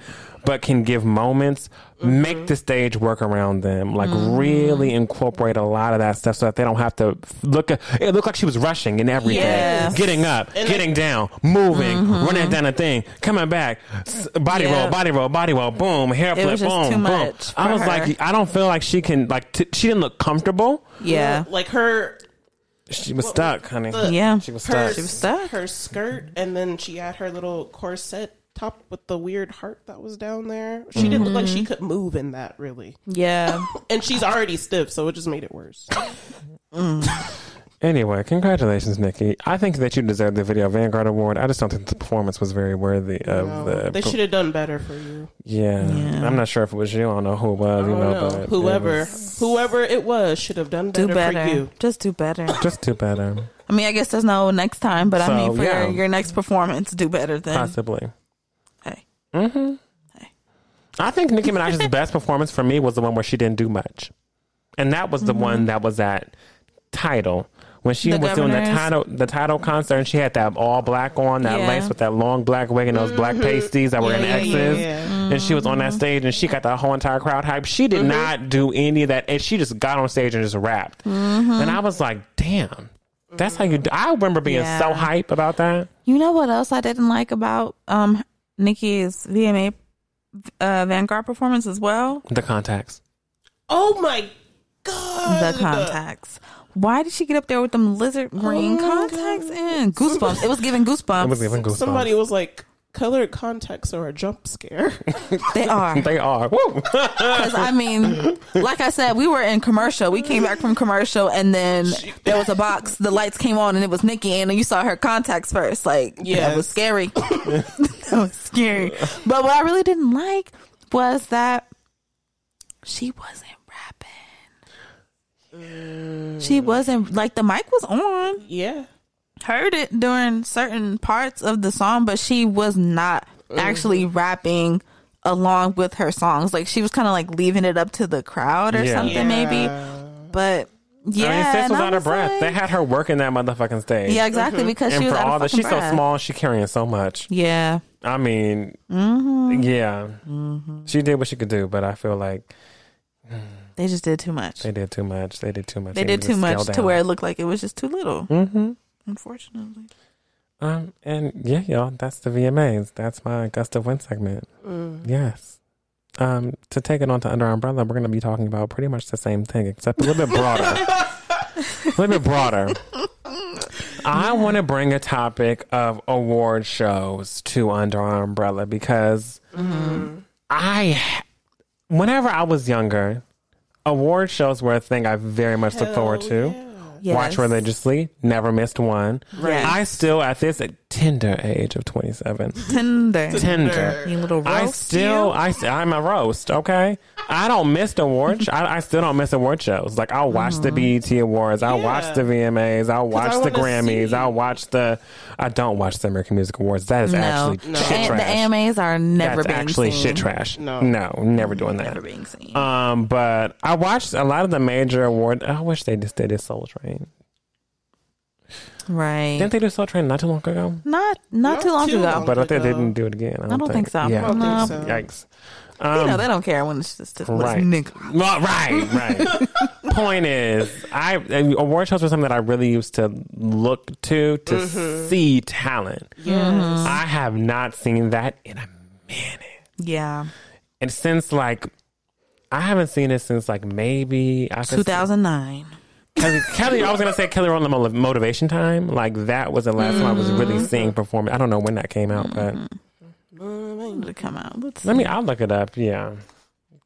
B: but can give moments. Mm-hmm. Make the stage work around them. Like mm-hmm. really incorporate a lot of that stuff so that they don't have to look. At, it looked like she was rushing and everything,
A: Yes.
B: getting up,
C: And
B: getting down, moving, mm-hmm. running down a thing, coming back, body
A: Yeah.
B: roll, body roll, body roll, boom, hair flip, boom,
A: too
B: boom.
A: much
B: I was
A: her.
B: like, I don't feel like she can like. T- she didn't look comfortable.
A: yeah
C: Like her.
B: She was stuck, honey.
A: yeah
B: She was
C: Her,
B: stuck.
A: She was stuck.
C: her skirt, and then she had her little corset top with the weird heart that was down there. She didn't look like
A: Mm-hmm.
C: she could move in that really,
A: yeah
C: and she's already stiff, so it just made it worse.
B: Anyway, congratulations, Nicki. I think that you deserve the Video Vanguard Award. I just don't think the performance was very worthy of
C: No,
B: the.
C: they should have done better for you.
B: Yeah.
A: Yeah.
B: I'm not sure if it was you. I don't know who it was.
C: I
B: You
C: don't
B: know,
C: know.
B: but it
C: Whoever,
B: was
C: whoever it was, should have done better,
A: do better
C: for you.
A: just do better
B: just too better,
A: I mean, I guess there's no next time, but
B: So,
A: I mean, for
B: yeah.
A: your, your next performance, do better than
B: possibly.
A: Hey.
B: I think Nicki Minaj's best performance for me was the one where she didn't do much, and that was the mm-hmm. one that was at Tidal when she
A: Mm-hmm. The
B: was doing the Tidal the Tidal concert and she had that all black on that
A: Yeah.
B: lace with that long black wig and those black mm-hmm. pasties that were in X's,
C: yeah, yeah.
B: and she was on that stage and she got the whole entire crowd hype. She did not do any of that, and she just got on stage and just rapped, and I was like, damn. That's how you do. I remember being
A: Yeah.
B: so hype about that.
A: You know what else I didn't like about um Nicki's VMA uh, Vanguard performance as well?
B: The contacts.
C: Oh my god!
A: The contacts. Why did she get up there with them lizard green
C: Oh my
A: contacts in? Goosebumps. It was giving goosebumps.
B: It was giving goosebumps.
C: Somebody was like, "Colored contacts are a jump scare."
A: they are.
B: They are. Woo.
A: Because I mean, like I said, we were in commercial. We came back from commercial, and then there was a box. The lights came on, and it was Nicki, and you saw her contacts first. Like, yeah,
C: Yes.
A: that was scary. that was scary. But what I really didn't like was that she wasn't rapping. She wasn't like the mic was on.
C: yeah,
A: Heard it during certain parts of the song, but she was not actually rapping along with her songs. Like she was kind of like leaving it up to the crowd or
B: Yeah.
A: something, maybe. But yeah,
B: I mean, sis was
A: I
B: out of breath.
A: like-
B: they had her working that motherfucking stage.
A: yeah, exactly mm-hmm. because
B: and
A: she was
B: for
A: out
B: all
A: of
B: that,
A: fucking
B: she's so small. She carrying so much.
A: Yeah,
B: I mean,
A: Mm-hmm.
B: yeah, mm-hmm. she did what she could do, but I feel like
A: they just did too much.
B: they did too much. They did too much.
A: They did too much to where it looked like it was just too little.
B: Mm-hmm.
A: Unfortunately,
B: Um, and yeah, y'all, that's the VMAs. That's my gust of wind segment. Yes. Um, to take it on to Under Umbrella, we're going to be talking about pretty much the same thing, except a little bit broader. a little bit broader. I want to bring a topic of award shows to Under Our Umbrella because I, whenever I was younger, award shows were a thing I very much looked forward to.
A: Yes.
B: Watch religiously, never missed one.
A: Right.
B: I still, at this tender age of 27,
A: Tender,
B: tender.
A: you little roast.
B: I still,
A: you.
B: I, I'm a roast, okay? I don't miss the award. sh- I, I still don't miss award shows. Like I'll watch the BET Awards, I'll
C: Yeah.
B: watch the VMAs, I'll watch
C: I
B: the Grammys,
C: see-
B: I'll watch the. I don't watch the American Music Awards. That is
A: no,
B: actually
A: the,
B: shit
A: A- the
B: trash.
A: AMAs are never
B: That's
A: being
B: actually
A: seen.
B: shit trash.
C: No.
B: no, never doing that.
A: Never being seen.
B: Um, but I watched a lot of the major award. I wish they just did this Soul Train.
A: Right.
B: Didn't they do Soul Train not too long ago?
A: Not not
C: Not
A: too long
C: too
A: ago.
C: long.
B: But I think they didn't do it again. I don't,
A: don't think so.
B: Yeah.
C: I don't
A: No.
C: think so.
B: Yikes.
A: you
B: Um,
A: know, they don't care when it's just it's
B: Right.
A: nigga.
B: Well, right, right. Point is, I and award shows were something that I really used to look to to
C: Mm-hmm.
B: see talent.
C: Yes.
B: I have not seen that in a minute,
A: Yeah.
B: and since like I haven't seen it since like maybe I could-
A: 2009.
B: Kelly, Kelly, I was gonna say Kelly Rowland Mo- Motivation Time. Like that was the last time I was really
A: Mm-hmm.
B: seeing performance. I don't know when that came out, but
A: When did it come out? Let's
B: let me. I'll look it up. Yeah,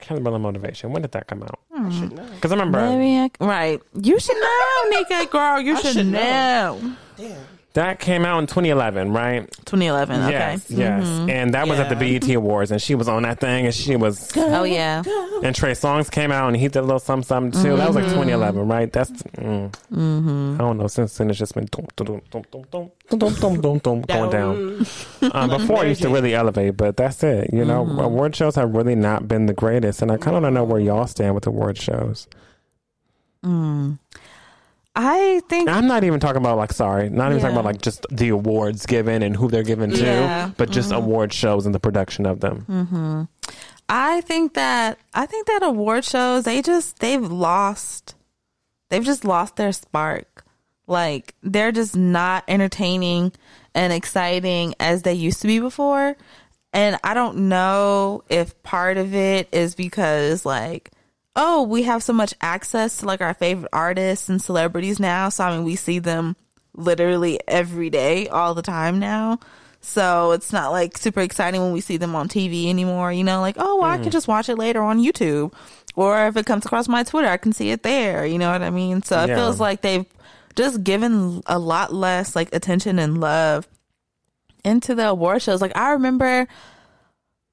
B: Kelly Rowland Motivation. When did that come out?
C: I should know.
B: Because I remember
A: Maybe I, right. You should know, Nika, girl. You
C: I
A: should,
C: should
A: know.
C: know. Damn.
B: That came out in 2011, right?
A: 2011. Okay.
B: Yes, yes.
A: Mm-hmm.
B: And that was at the BET Awards, and she was on that thing, and she was.
A: Oh yeah.
B: And Trey Songz came out, and he did a little something, something too. That was like 2011, right? That's. Mm,
A: Mm-hmm.
B: I don't know. Since then, it's just been dum, dum, dum, dum, dum, dum, dum, dum, dum, dum, going down. Um, before, it used to really elevate, but that's it. You know, award shows have really not been the greatest, and I kind of don't know where y'all stand with award shows.
A: I think
B: I'm not even talking about like, sorry, not even talking about like just the awards given and who they're given to,
A: Yeah.
B: but just mm-hmm. award shows and the production of them. Mm-hmm.
A: I think that I think that award shows they just they've lost they've just lost their spark. Like they're just not entertaining and exciting as they used to be before. And I don't know if part of it is because like oh, we have so much access to like our favorite artists and celebrities now. So I mean we see them literally every day all the time now. So it's not like super exciting when we see them on TV anymore, you know, like, oh, well, I
B: Mm.
A: can just watch it later on YouTube. Or if it comes across my Twitter, I can see it there. You know what I mean? So it
B: Yeah.
A: feels like they've just given a lot less like attention and love into the award shows. Like I remember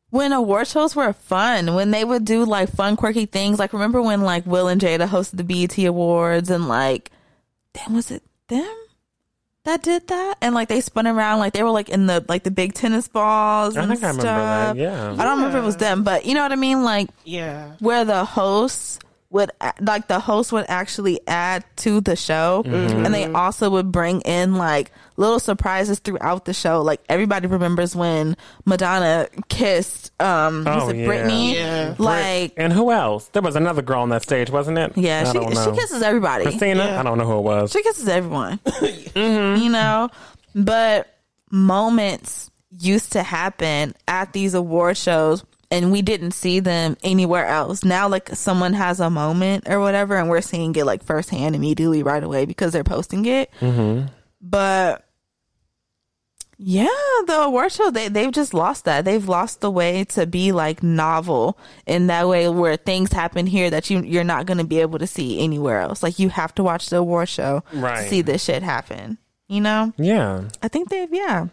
A: when award shows were fun, when they would do like fun, quirky things. Like remember when like Will and Jada hosted the BET Awards and like, damn, was it them that did that? And like they spun around like they were like in the like the big tennis balls.
B: I
A: and
B: think I remember
A: stuff.
B: that. Yeah.
A: I don't remember if it was them, but you know what I mean. Like
C: Yeah.
A: where the hosts would like the host would actually add to the show
B: Mm-hmm.
A: and they also would bring in like little surprises throughout the show like everybody remembers when madonna kissed um was
B: Oh,
A: it
B: yeah.
A: britney
C: Yeah.
A: like
B: And who else? There was another girl on that stage, wasn't it?
A: yeah she, she kisses everybody
B: Christina?
C: Yeah.
B: I don't know who it was.
A: she kisses everyone
B: Mm-hmm.
A: you know but moments used to happen at these award shows and we didn't see them anywhere else now like someone has a moment or whatever and we're seeing it like firsthand immediately right away because they're posting it
B: Mm-hmm.
A: but yeah the award show they, they've just lost that they've lost the way to be like novel in that way where things happen here that you you're not going to be able to see anywhere else like you have to watch the award show
B: Right.
A: to see this shit happen you know
B: Yeah.
A: I think they've yeah.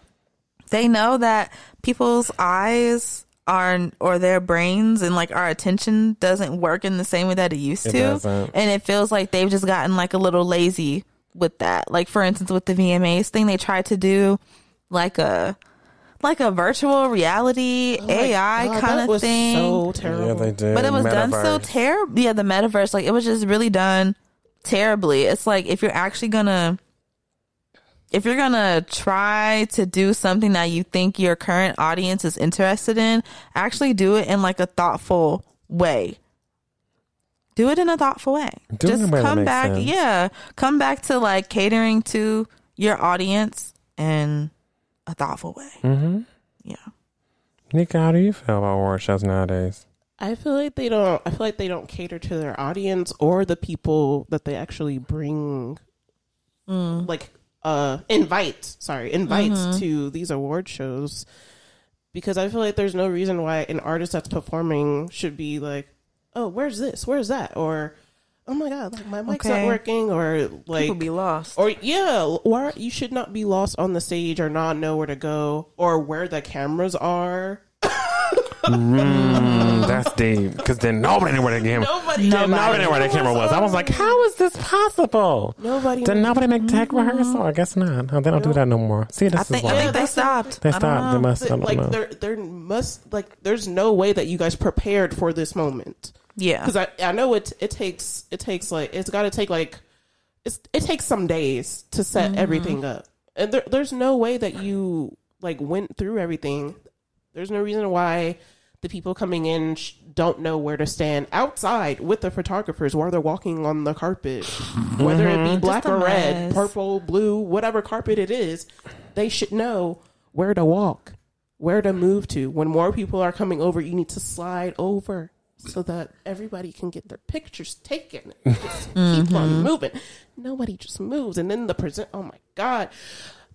A: They know that people's eyes are or their brains and like our attention doesn't work in the same way that it used
B: It
A: to.
B: doesn't.
A: And it feels like they've just gotten like a little lazy with that. Like for instance with the VMAs thing they tried to do like a like a virtual reality AI
C: Oh God,
A: kind of thing.
C: So terrible.
B: Yeah, they did.
A: But it was done so terrible. Yeah, the metaverse, like it was just really done terribly. It's like if you're actually gonna, if you're gonna try to do something that you think your current audience is interested in, actually do it in like a thoughtful way. Do it in a thoughtful way.
B: Do it in
A: just
B: a way that
A: come
B: makes
A: back,
B: sense.
A: yeah, come back to like catering to your audience in a thoughtful way.
B: Mm-hmm.
A: Yeah.
B: Nika, how do you feel about award shows nowadays?
C: I feel like they don't. I feel like they don't cater to their audience or the people that they actually bring, like uh, invite. Sorry, invites to these award shows. Because I feel like there's no reason why an artist that's performing should be like, "Oh, where's this? Where's that?" Or, "Oh my god, like my mic's
A: Okay.
C: not working," or like,
A: People be lost.
C: or yeah, or you should not be lost on the stage or not know where to go or where the cameras are.
B: Mm, that's deep. Because then nobody knew where the camera.
C: Nobody,
B: Nobody, nobody knew where the camera was. I was like, how is this possible?
C: Nobody.
B: Did nobody make tech rehearsal? I guess not. Oh, they don't do that no more. See, this
A: I
B: is
A: think,
B: why
A: I think they stopped.
B: they stopped. They must. I don't
C: like
B: know.
C: there there must like there's no way that you guys prepared for this moment
A: Yeah.
C: because I I know it it takes it takes like it's got to take like it's, it takes some days to set
A: Mm-hmm.
C: everything up, and there, there's no way that you like went through everything. There's no reason why the people coming in sh- don't know where to stand outside with the photographers while they're walking on the carpet, whether it be black
A: Mm-hmm. Just a
C: or red, purple, blue, whatever carpet it is. They should know where to walk, where to move to. When more people are coming over, you need to slide over so that everybody can get their pictures taken. Just keep on moving. Nobody just moves. And then the present, oh my God.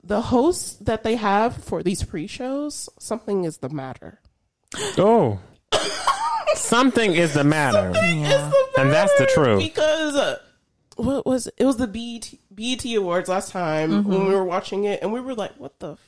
C: The hosts that they have for these pre shows, something is the matter.
B: Oh. Something is the matter. And that's the truth.
C: Because uh, what was it? it was the BET, BET Awards last time
A: Mm-hmm.
C: when we were watching it, and we were like, "What the fuck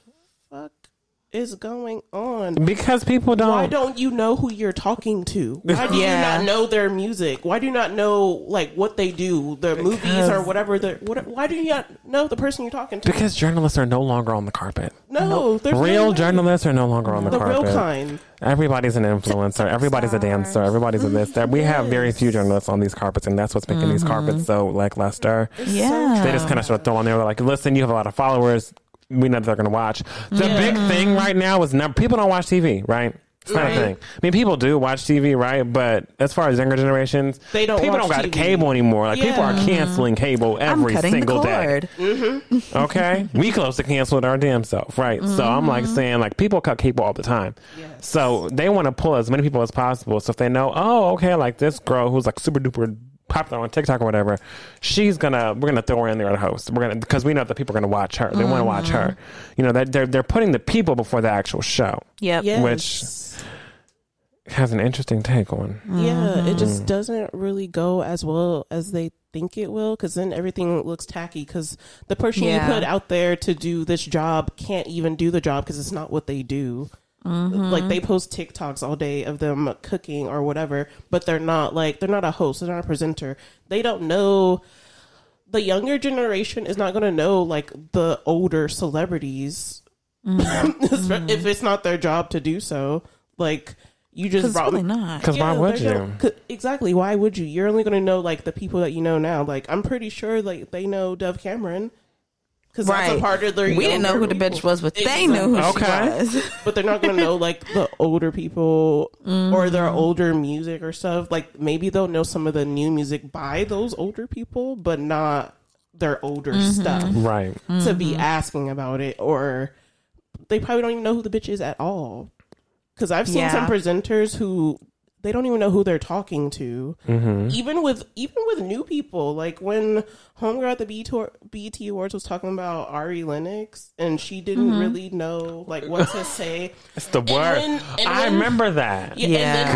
C: is going on?"
B: Because people don't.
C: Why don't you know who you're talking to? Why do
A: Yeah.
C: you not know their music? Why do you not know like what they do, their movies or whatever? The what, why do you not know the person you're talking to?
B: because journalists are no longer on the carpet.
C: no, there's
B: Real
C: way.
B: journalists are no longer on the,
C: the
B: carpet.
C: real kind.
B: Everybody's an influencer. Everybody's a dancer. Everybody's a this. That we have very few journalists on these carpets, and that's what's making these carpets so lackluster.
A: Yeah.
B: They just kind of sort of throw on there. They're like, "Listen, you have a lot of followers. We know they're going to watch." The big thing mm-hmm. right now is number. People don't watch TV, right? It's not
C: Right.
B: a thing. I mean, people do watch TV, right? But as far as younger generations,
C: They don't
B: People
C: watch
B: don't got
C: TV.
B: cable anymore. Like people are canceling cable every single day.
A: cord. Mm-hmm.
B: Okay, we close to canceling our damn self, right? So I'm like mm-hmm. saying, like people cut cable all the time, so they want to pull as many people as possible. So if they know, oh, okay, like this girl who's like super duper popular on TikTok or whatever, she's gonna we're gonna throw her in there at the host. We're gonna because we know that people are gonna watch her. They want to watch her. Mm-hmm. You know that they're they're putting the people before the actual show,
A: Yep.
C: Yes.
B: Which- has an interesting take on.
C: Yeah, it mm-hmm. just doesn't really go as well as they think it will because then everything looks tacky because the person
A: Yeah.
C: you put out there to do this job can't even do the job because it's not what they do. Like they mm-hmm. post TikToks all day of them cooking or whatever, but they're not like they're not a host, they're not a presenter. They don't know the younger generation is not going to know like the older celebrities mm-hmm. if it's not their job to do so. Like you just
A: Because
C: brought
A: really not.
B: Because why would
C: they're
B: you?
C: gonna- exactly. Why would you? You're only going to know like the people that you know now. Like I'm pretty sure like they know Dove Cameron because that's a
A: Right.
C: part of their.
A: We didn't know who the bitch was, but they knew who
B: Okay.
A: she was.
C: But they're not going to know like the older people or their
A: Mm-hmm.
C: older music or stuff. Like maybe they'll know some of the new music by those older people, but not their older
A: Mm-hmm.
C: stuff
B: Right.
C: to be asking about it or they probably don't even know who the bitch is at all because i've seen
A: Yeah.
C: some presenters who they don't even know who they're talking to even with even with new people like when homegirl at the BET, Tour- BET awards was talking about ari lennox and she didn't
A: Mm-hmm.
C: really know like what to say
B: It's the word.
C: when- and
B: I
C: when-
B: remember that.
C: yeah,
A: Yeah.
C: and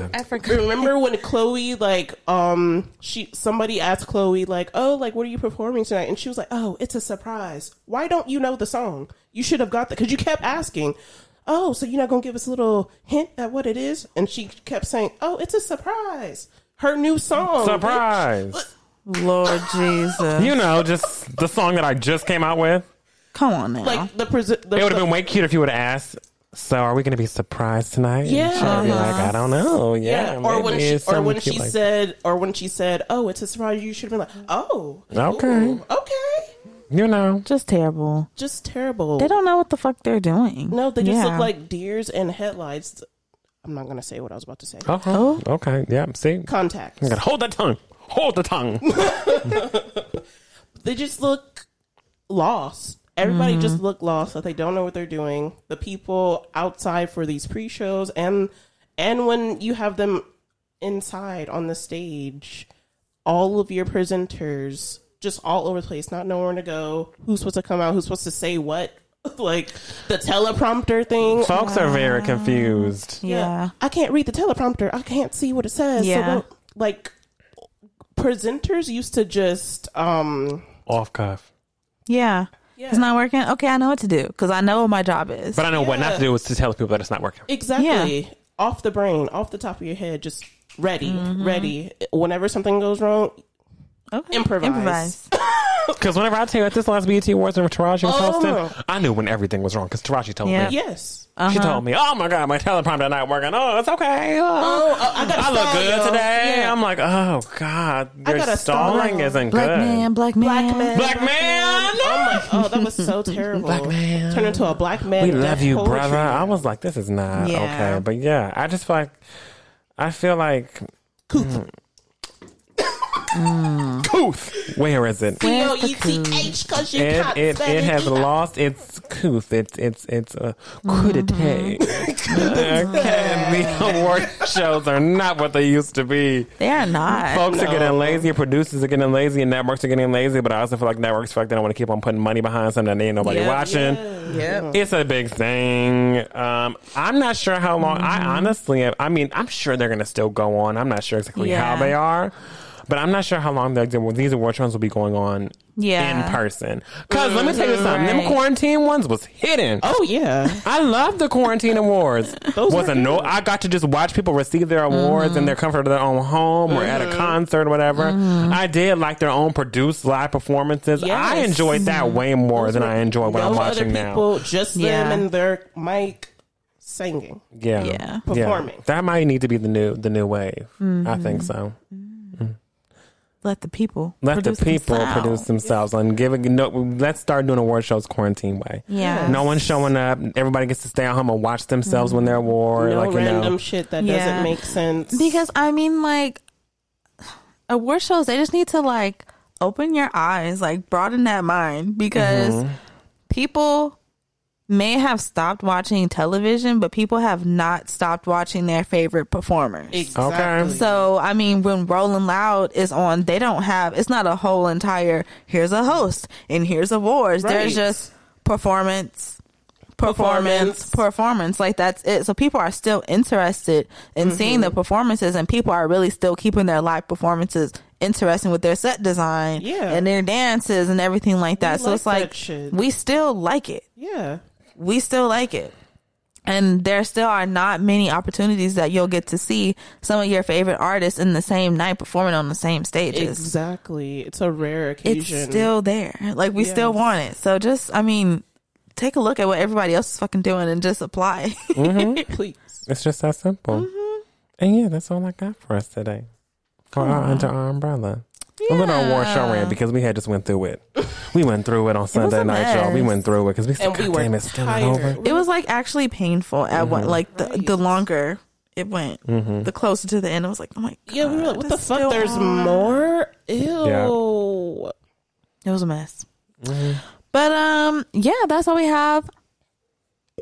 C: then when
A: I forgot.
C: Remember when Chloe like um she somebody asked Chloe like oh like what are you performing tonight and she was like oh it's a surprise why don't you know the song you should have got that because you kept asking oh so you're not gonna give us a little hint at what it is and she kept saying oh it's a surprise her new song
B: Surprise.
A: Lord Jesus.
B: You know, just the song that I just came out with.
A: Come on now.
C: like the present
B: It would have been way cute if you would have asked. So, are we going to be surprised tonight?
C: Yeah.
B: And she'd be like, I don't know. Yeah,
C: yeah, or when
B: maybe
C: she
B: it's
C: or
B: something
C: when
B: cute
C: she
B: like-
C: said or when she said oh it's a surprise you should have been like oh
B: Okay.
C: ooh, okay
B: you know,
A: just terrible.
C: just terrible
A: They don't know what the fuck they're doing.
C: No, they just
A: Yeah.
C: look like deers and headlights. I'm not gonna say what I was about to say.
B: oh, okay, yeah. See,
C: Contacts.
B: you gotta hold that tongue. Hold the tongue.
C: They just look lost. Everybody
A: Mm-hmm.
C: just look lost. That they don't know what they're doing. The people outside for these pre-shows and and when you have them inside on the stage, all of your presenters just all over the place, not knowing where to go, who's supposed to come out, who's supposed to say what, like the teleprompter thing.
B: Folks are very confused.
A: Yeah.
C: I can't read the teleprompter. I can't see what it says.
A: Yeah.
C: So don't- like presenters used to just um
B: Off cuff.
A: Yeah.
C: Yeah.
A: It's not working. Okay, I know what to do because I know what my job is.
B: But I know what not to do is to tell people that it's not working.
C: exactly off the brain, off the top of your head, just ready,
A: Mm-hmm.
C: ready. Whenever something goes wrong,
A: okay.
C: improvise.
A: Improvise.
B: Because whenever I tell you at this last BET Awards and Taraji was
C: Oh.
B: hosting, I knew when everything was wrong because Taraji told
A: Yeah.
B: me.
C: yes.
B: She uh-huh. told me, "Oh my god, my teleprompter not working. Oh, it's okay. Oh,
C: Oh, oh, I got.
B: I look good today."
C: Yeah.
B: I'm like, "Oh god,
C: I
B: your
C: gotta stall
B: stalling
C: y'all.
B: isn't
A: Black
B: good."
A: man, black man.
C: Black man.
B: Black man.
C: Oh my! Oh, that was so terrible.
B: Black man.
C: Turn into a black man.
B: We
C: in
B: love you,
C: poetry.
B: brother. I was like, "This is not
A: Yeah.
B: okay." But yeah, I just feel like I feel like Couth. Where is it?
C: C O E T H because you
B: It
C: can't
B: it,
C: spell
B: it has lost its couth. It's it's it's a crudité. the award shows are not what they used to be.
A: They are not.
B: Folks are getting lazy, producers are getting lazy, and networks are getting lazy. But I also feel like networks feel like they don't want to keep on putting money behind something that ain't nobody
A: Yeah.
B: watching.
A: Yep.
B: It's a big thing. Um, I'm not sure how long.
A: Mm-hmm.
B: I honestly, I mean, I'm sure they're going to still go on. I'm not sure exactly
A: Yeah.
B: how they are, but I'm not sure how long they're- these award shows will be going on
A: Yeah.
B: in person. Because let me tell you something, them quarantine ones was hidden.
C: Oh yeah.
B: I love the quarantine awards.
C: Those
B: Wasn't
C: were
B: no. I got to just watch people receive their awards
A: Mm-hmm.
B: in their comfort of their own home or at a concert or whatever. I did like their own produced live performances. I enjoyed that way more than I enjoy what I'm
C: other
B: watching now.
C: people, just
A: Yeah.
C: them and their mic singing.
B: Yeah,
A: Yeah.
C: Performing.
B: That might need to be the new the new wave. I
A: Mm-hmm.
B: think so.
A: Let the people.
B: Let the people
A: themselves.
B: produce themselves and give it. No, let's start doing award shows quarantine way.
A: Yeah.
B: No one's showing up. Everybody gets to stay at home and watch themselves win their award.
C: No
B: like you
C: random
B: know,
C: shit that
A: Yeah.
C: doesn't make sense.
A: Because I mean, like award shows, they just need to like open your eyes, like broaden that mind, because
B: Mm-hmm.
A: people may have stopped watching television, but people have not stopped watching their favorite performers.
C: exactly.
A: So I mean, when Rolling Loud is on, they don't have. It's not a whole entire. Here's a host and here's awards. There's just performance, performance,
C: Performance.
A: performance. Like that's it. So people are still interested in seeing the performances, and people are really still keeping their live performances interesting with their set design,
C: Yeah.
A: and their dances and everything like that. so
C: like
A: it's like we still like it
C: yeah.
A: We still like it. And there still are not many opportunities that you'll get to see some of your favorite artists in the same night performing on the same stages.
C: Exactly. It's a rare occasion.
A: It's still there. Like we still want it. So just, I mean, take a look at what everybody else is fucking doing and just apply.
C: please.
B: it's just that simple.
A: Mm-hmm.
B: And yeah, that's all I got for us today. For our under our umbrella. A little award show rant because we had just went through it. We went through it on Sunday
A: a
B: night, y'all. We went through it because we said,
C: And we
B: God damn, it's still not over.
A: it was like actually painful at one, like the,
C: Right.
A: the longer it went, the closer to the end, I was like, oh my God.
C: Yeah, we were like, what the fuck? There's
A: on.
C: more? Ew.
A: It was a mess.
B: Mm-hmm.
A: But um, yeah, that's all we have.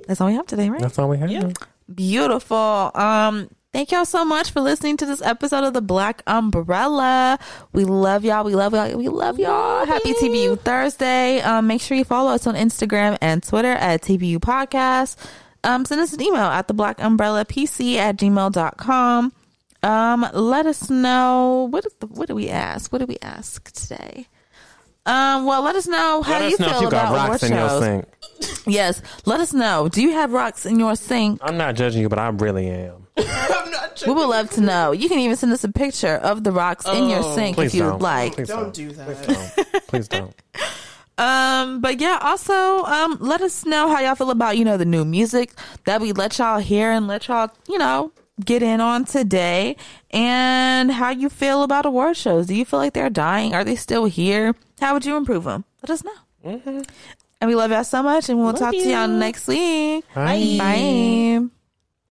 A: That's all we have today, right?
B: That's all we have.
C: Yeah.
A: Beautiful. Um, thank y'all so much for listening to this episode of the Black Umbrella. We love y'all. We love y'all. We love y'all. Happy TBU Thursday. Um, make sure you follow us on Instagram and Twitter at TBU Podcast. Um, send us an email at the Black Umbrella PC at gmail.com. Um, let us know what is the, what do we ask? What do we ask today? Um, well, let us know how
B: Let
A: you
B: know
A: feel
B: if you
A: about award
B: rocks in your sink.
A: Yes, let us know. Do you have rocks in your sink?
B: I'm not judging you, but I really am.
A: We would love to know. You can even send us a picture of the rocks in your
C: Oh.
A: sink
B: Please
A: if you
B: don't.
A: would like.
B: Please
C: Don't do that.
B: don't. Please don't.
A: Um, but yeah, also, um, let us know how y'all feel about, you know, the new music that we let y'all hear and let y'all, you know, get in on today and how you feel about award shows. Do you feel like they're dying? Are they still here? How would you improve them? Let us know. And we love y'all so much and we'll
C: Love
A: talk to y'all next week.
B: Bye.
A: Bye.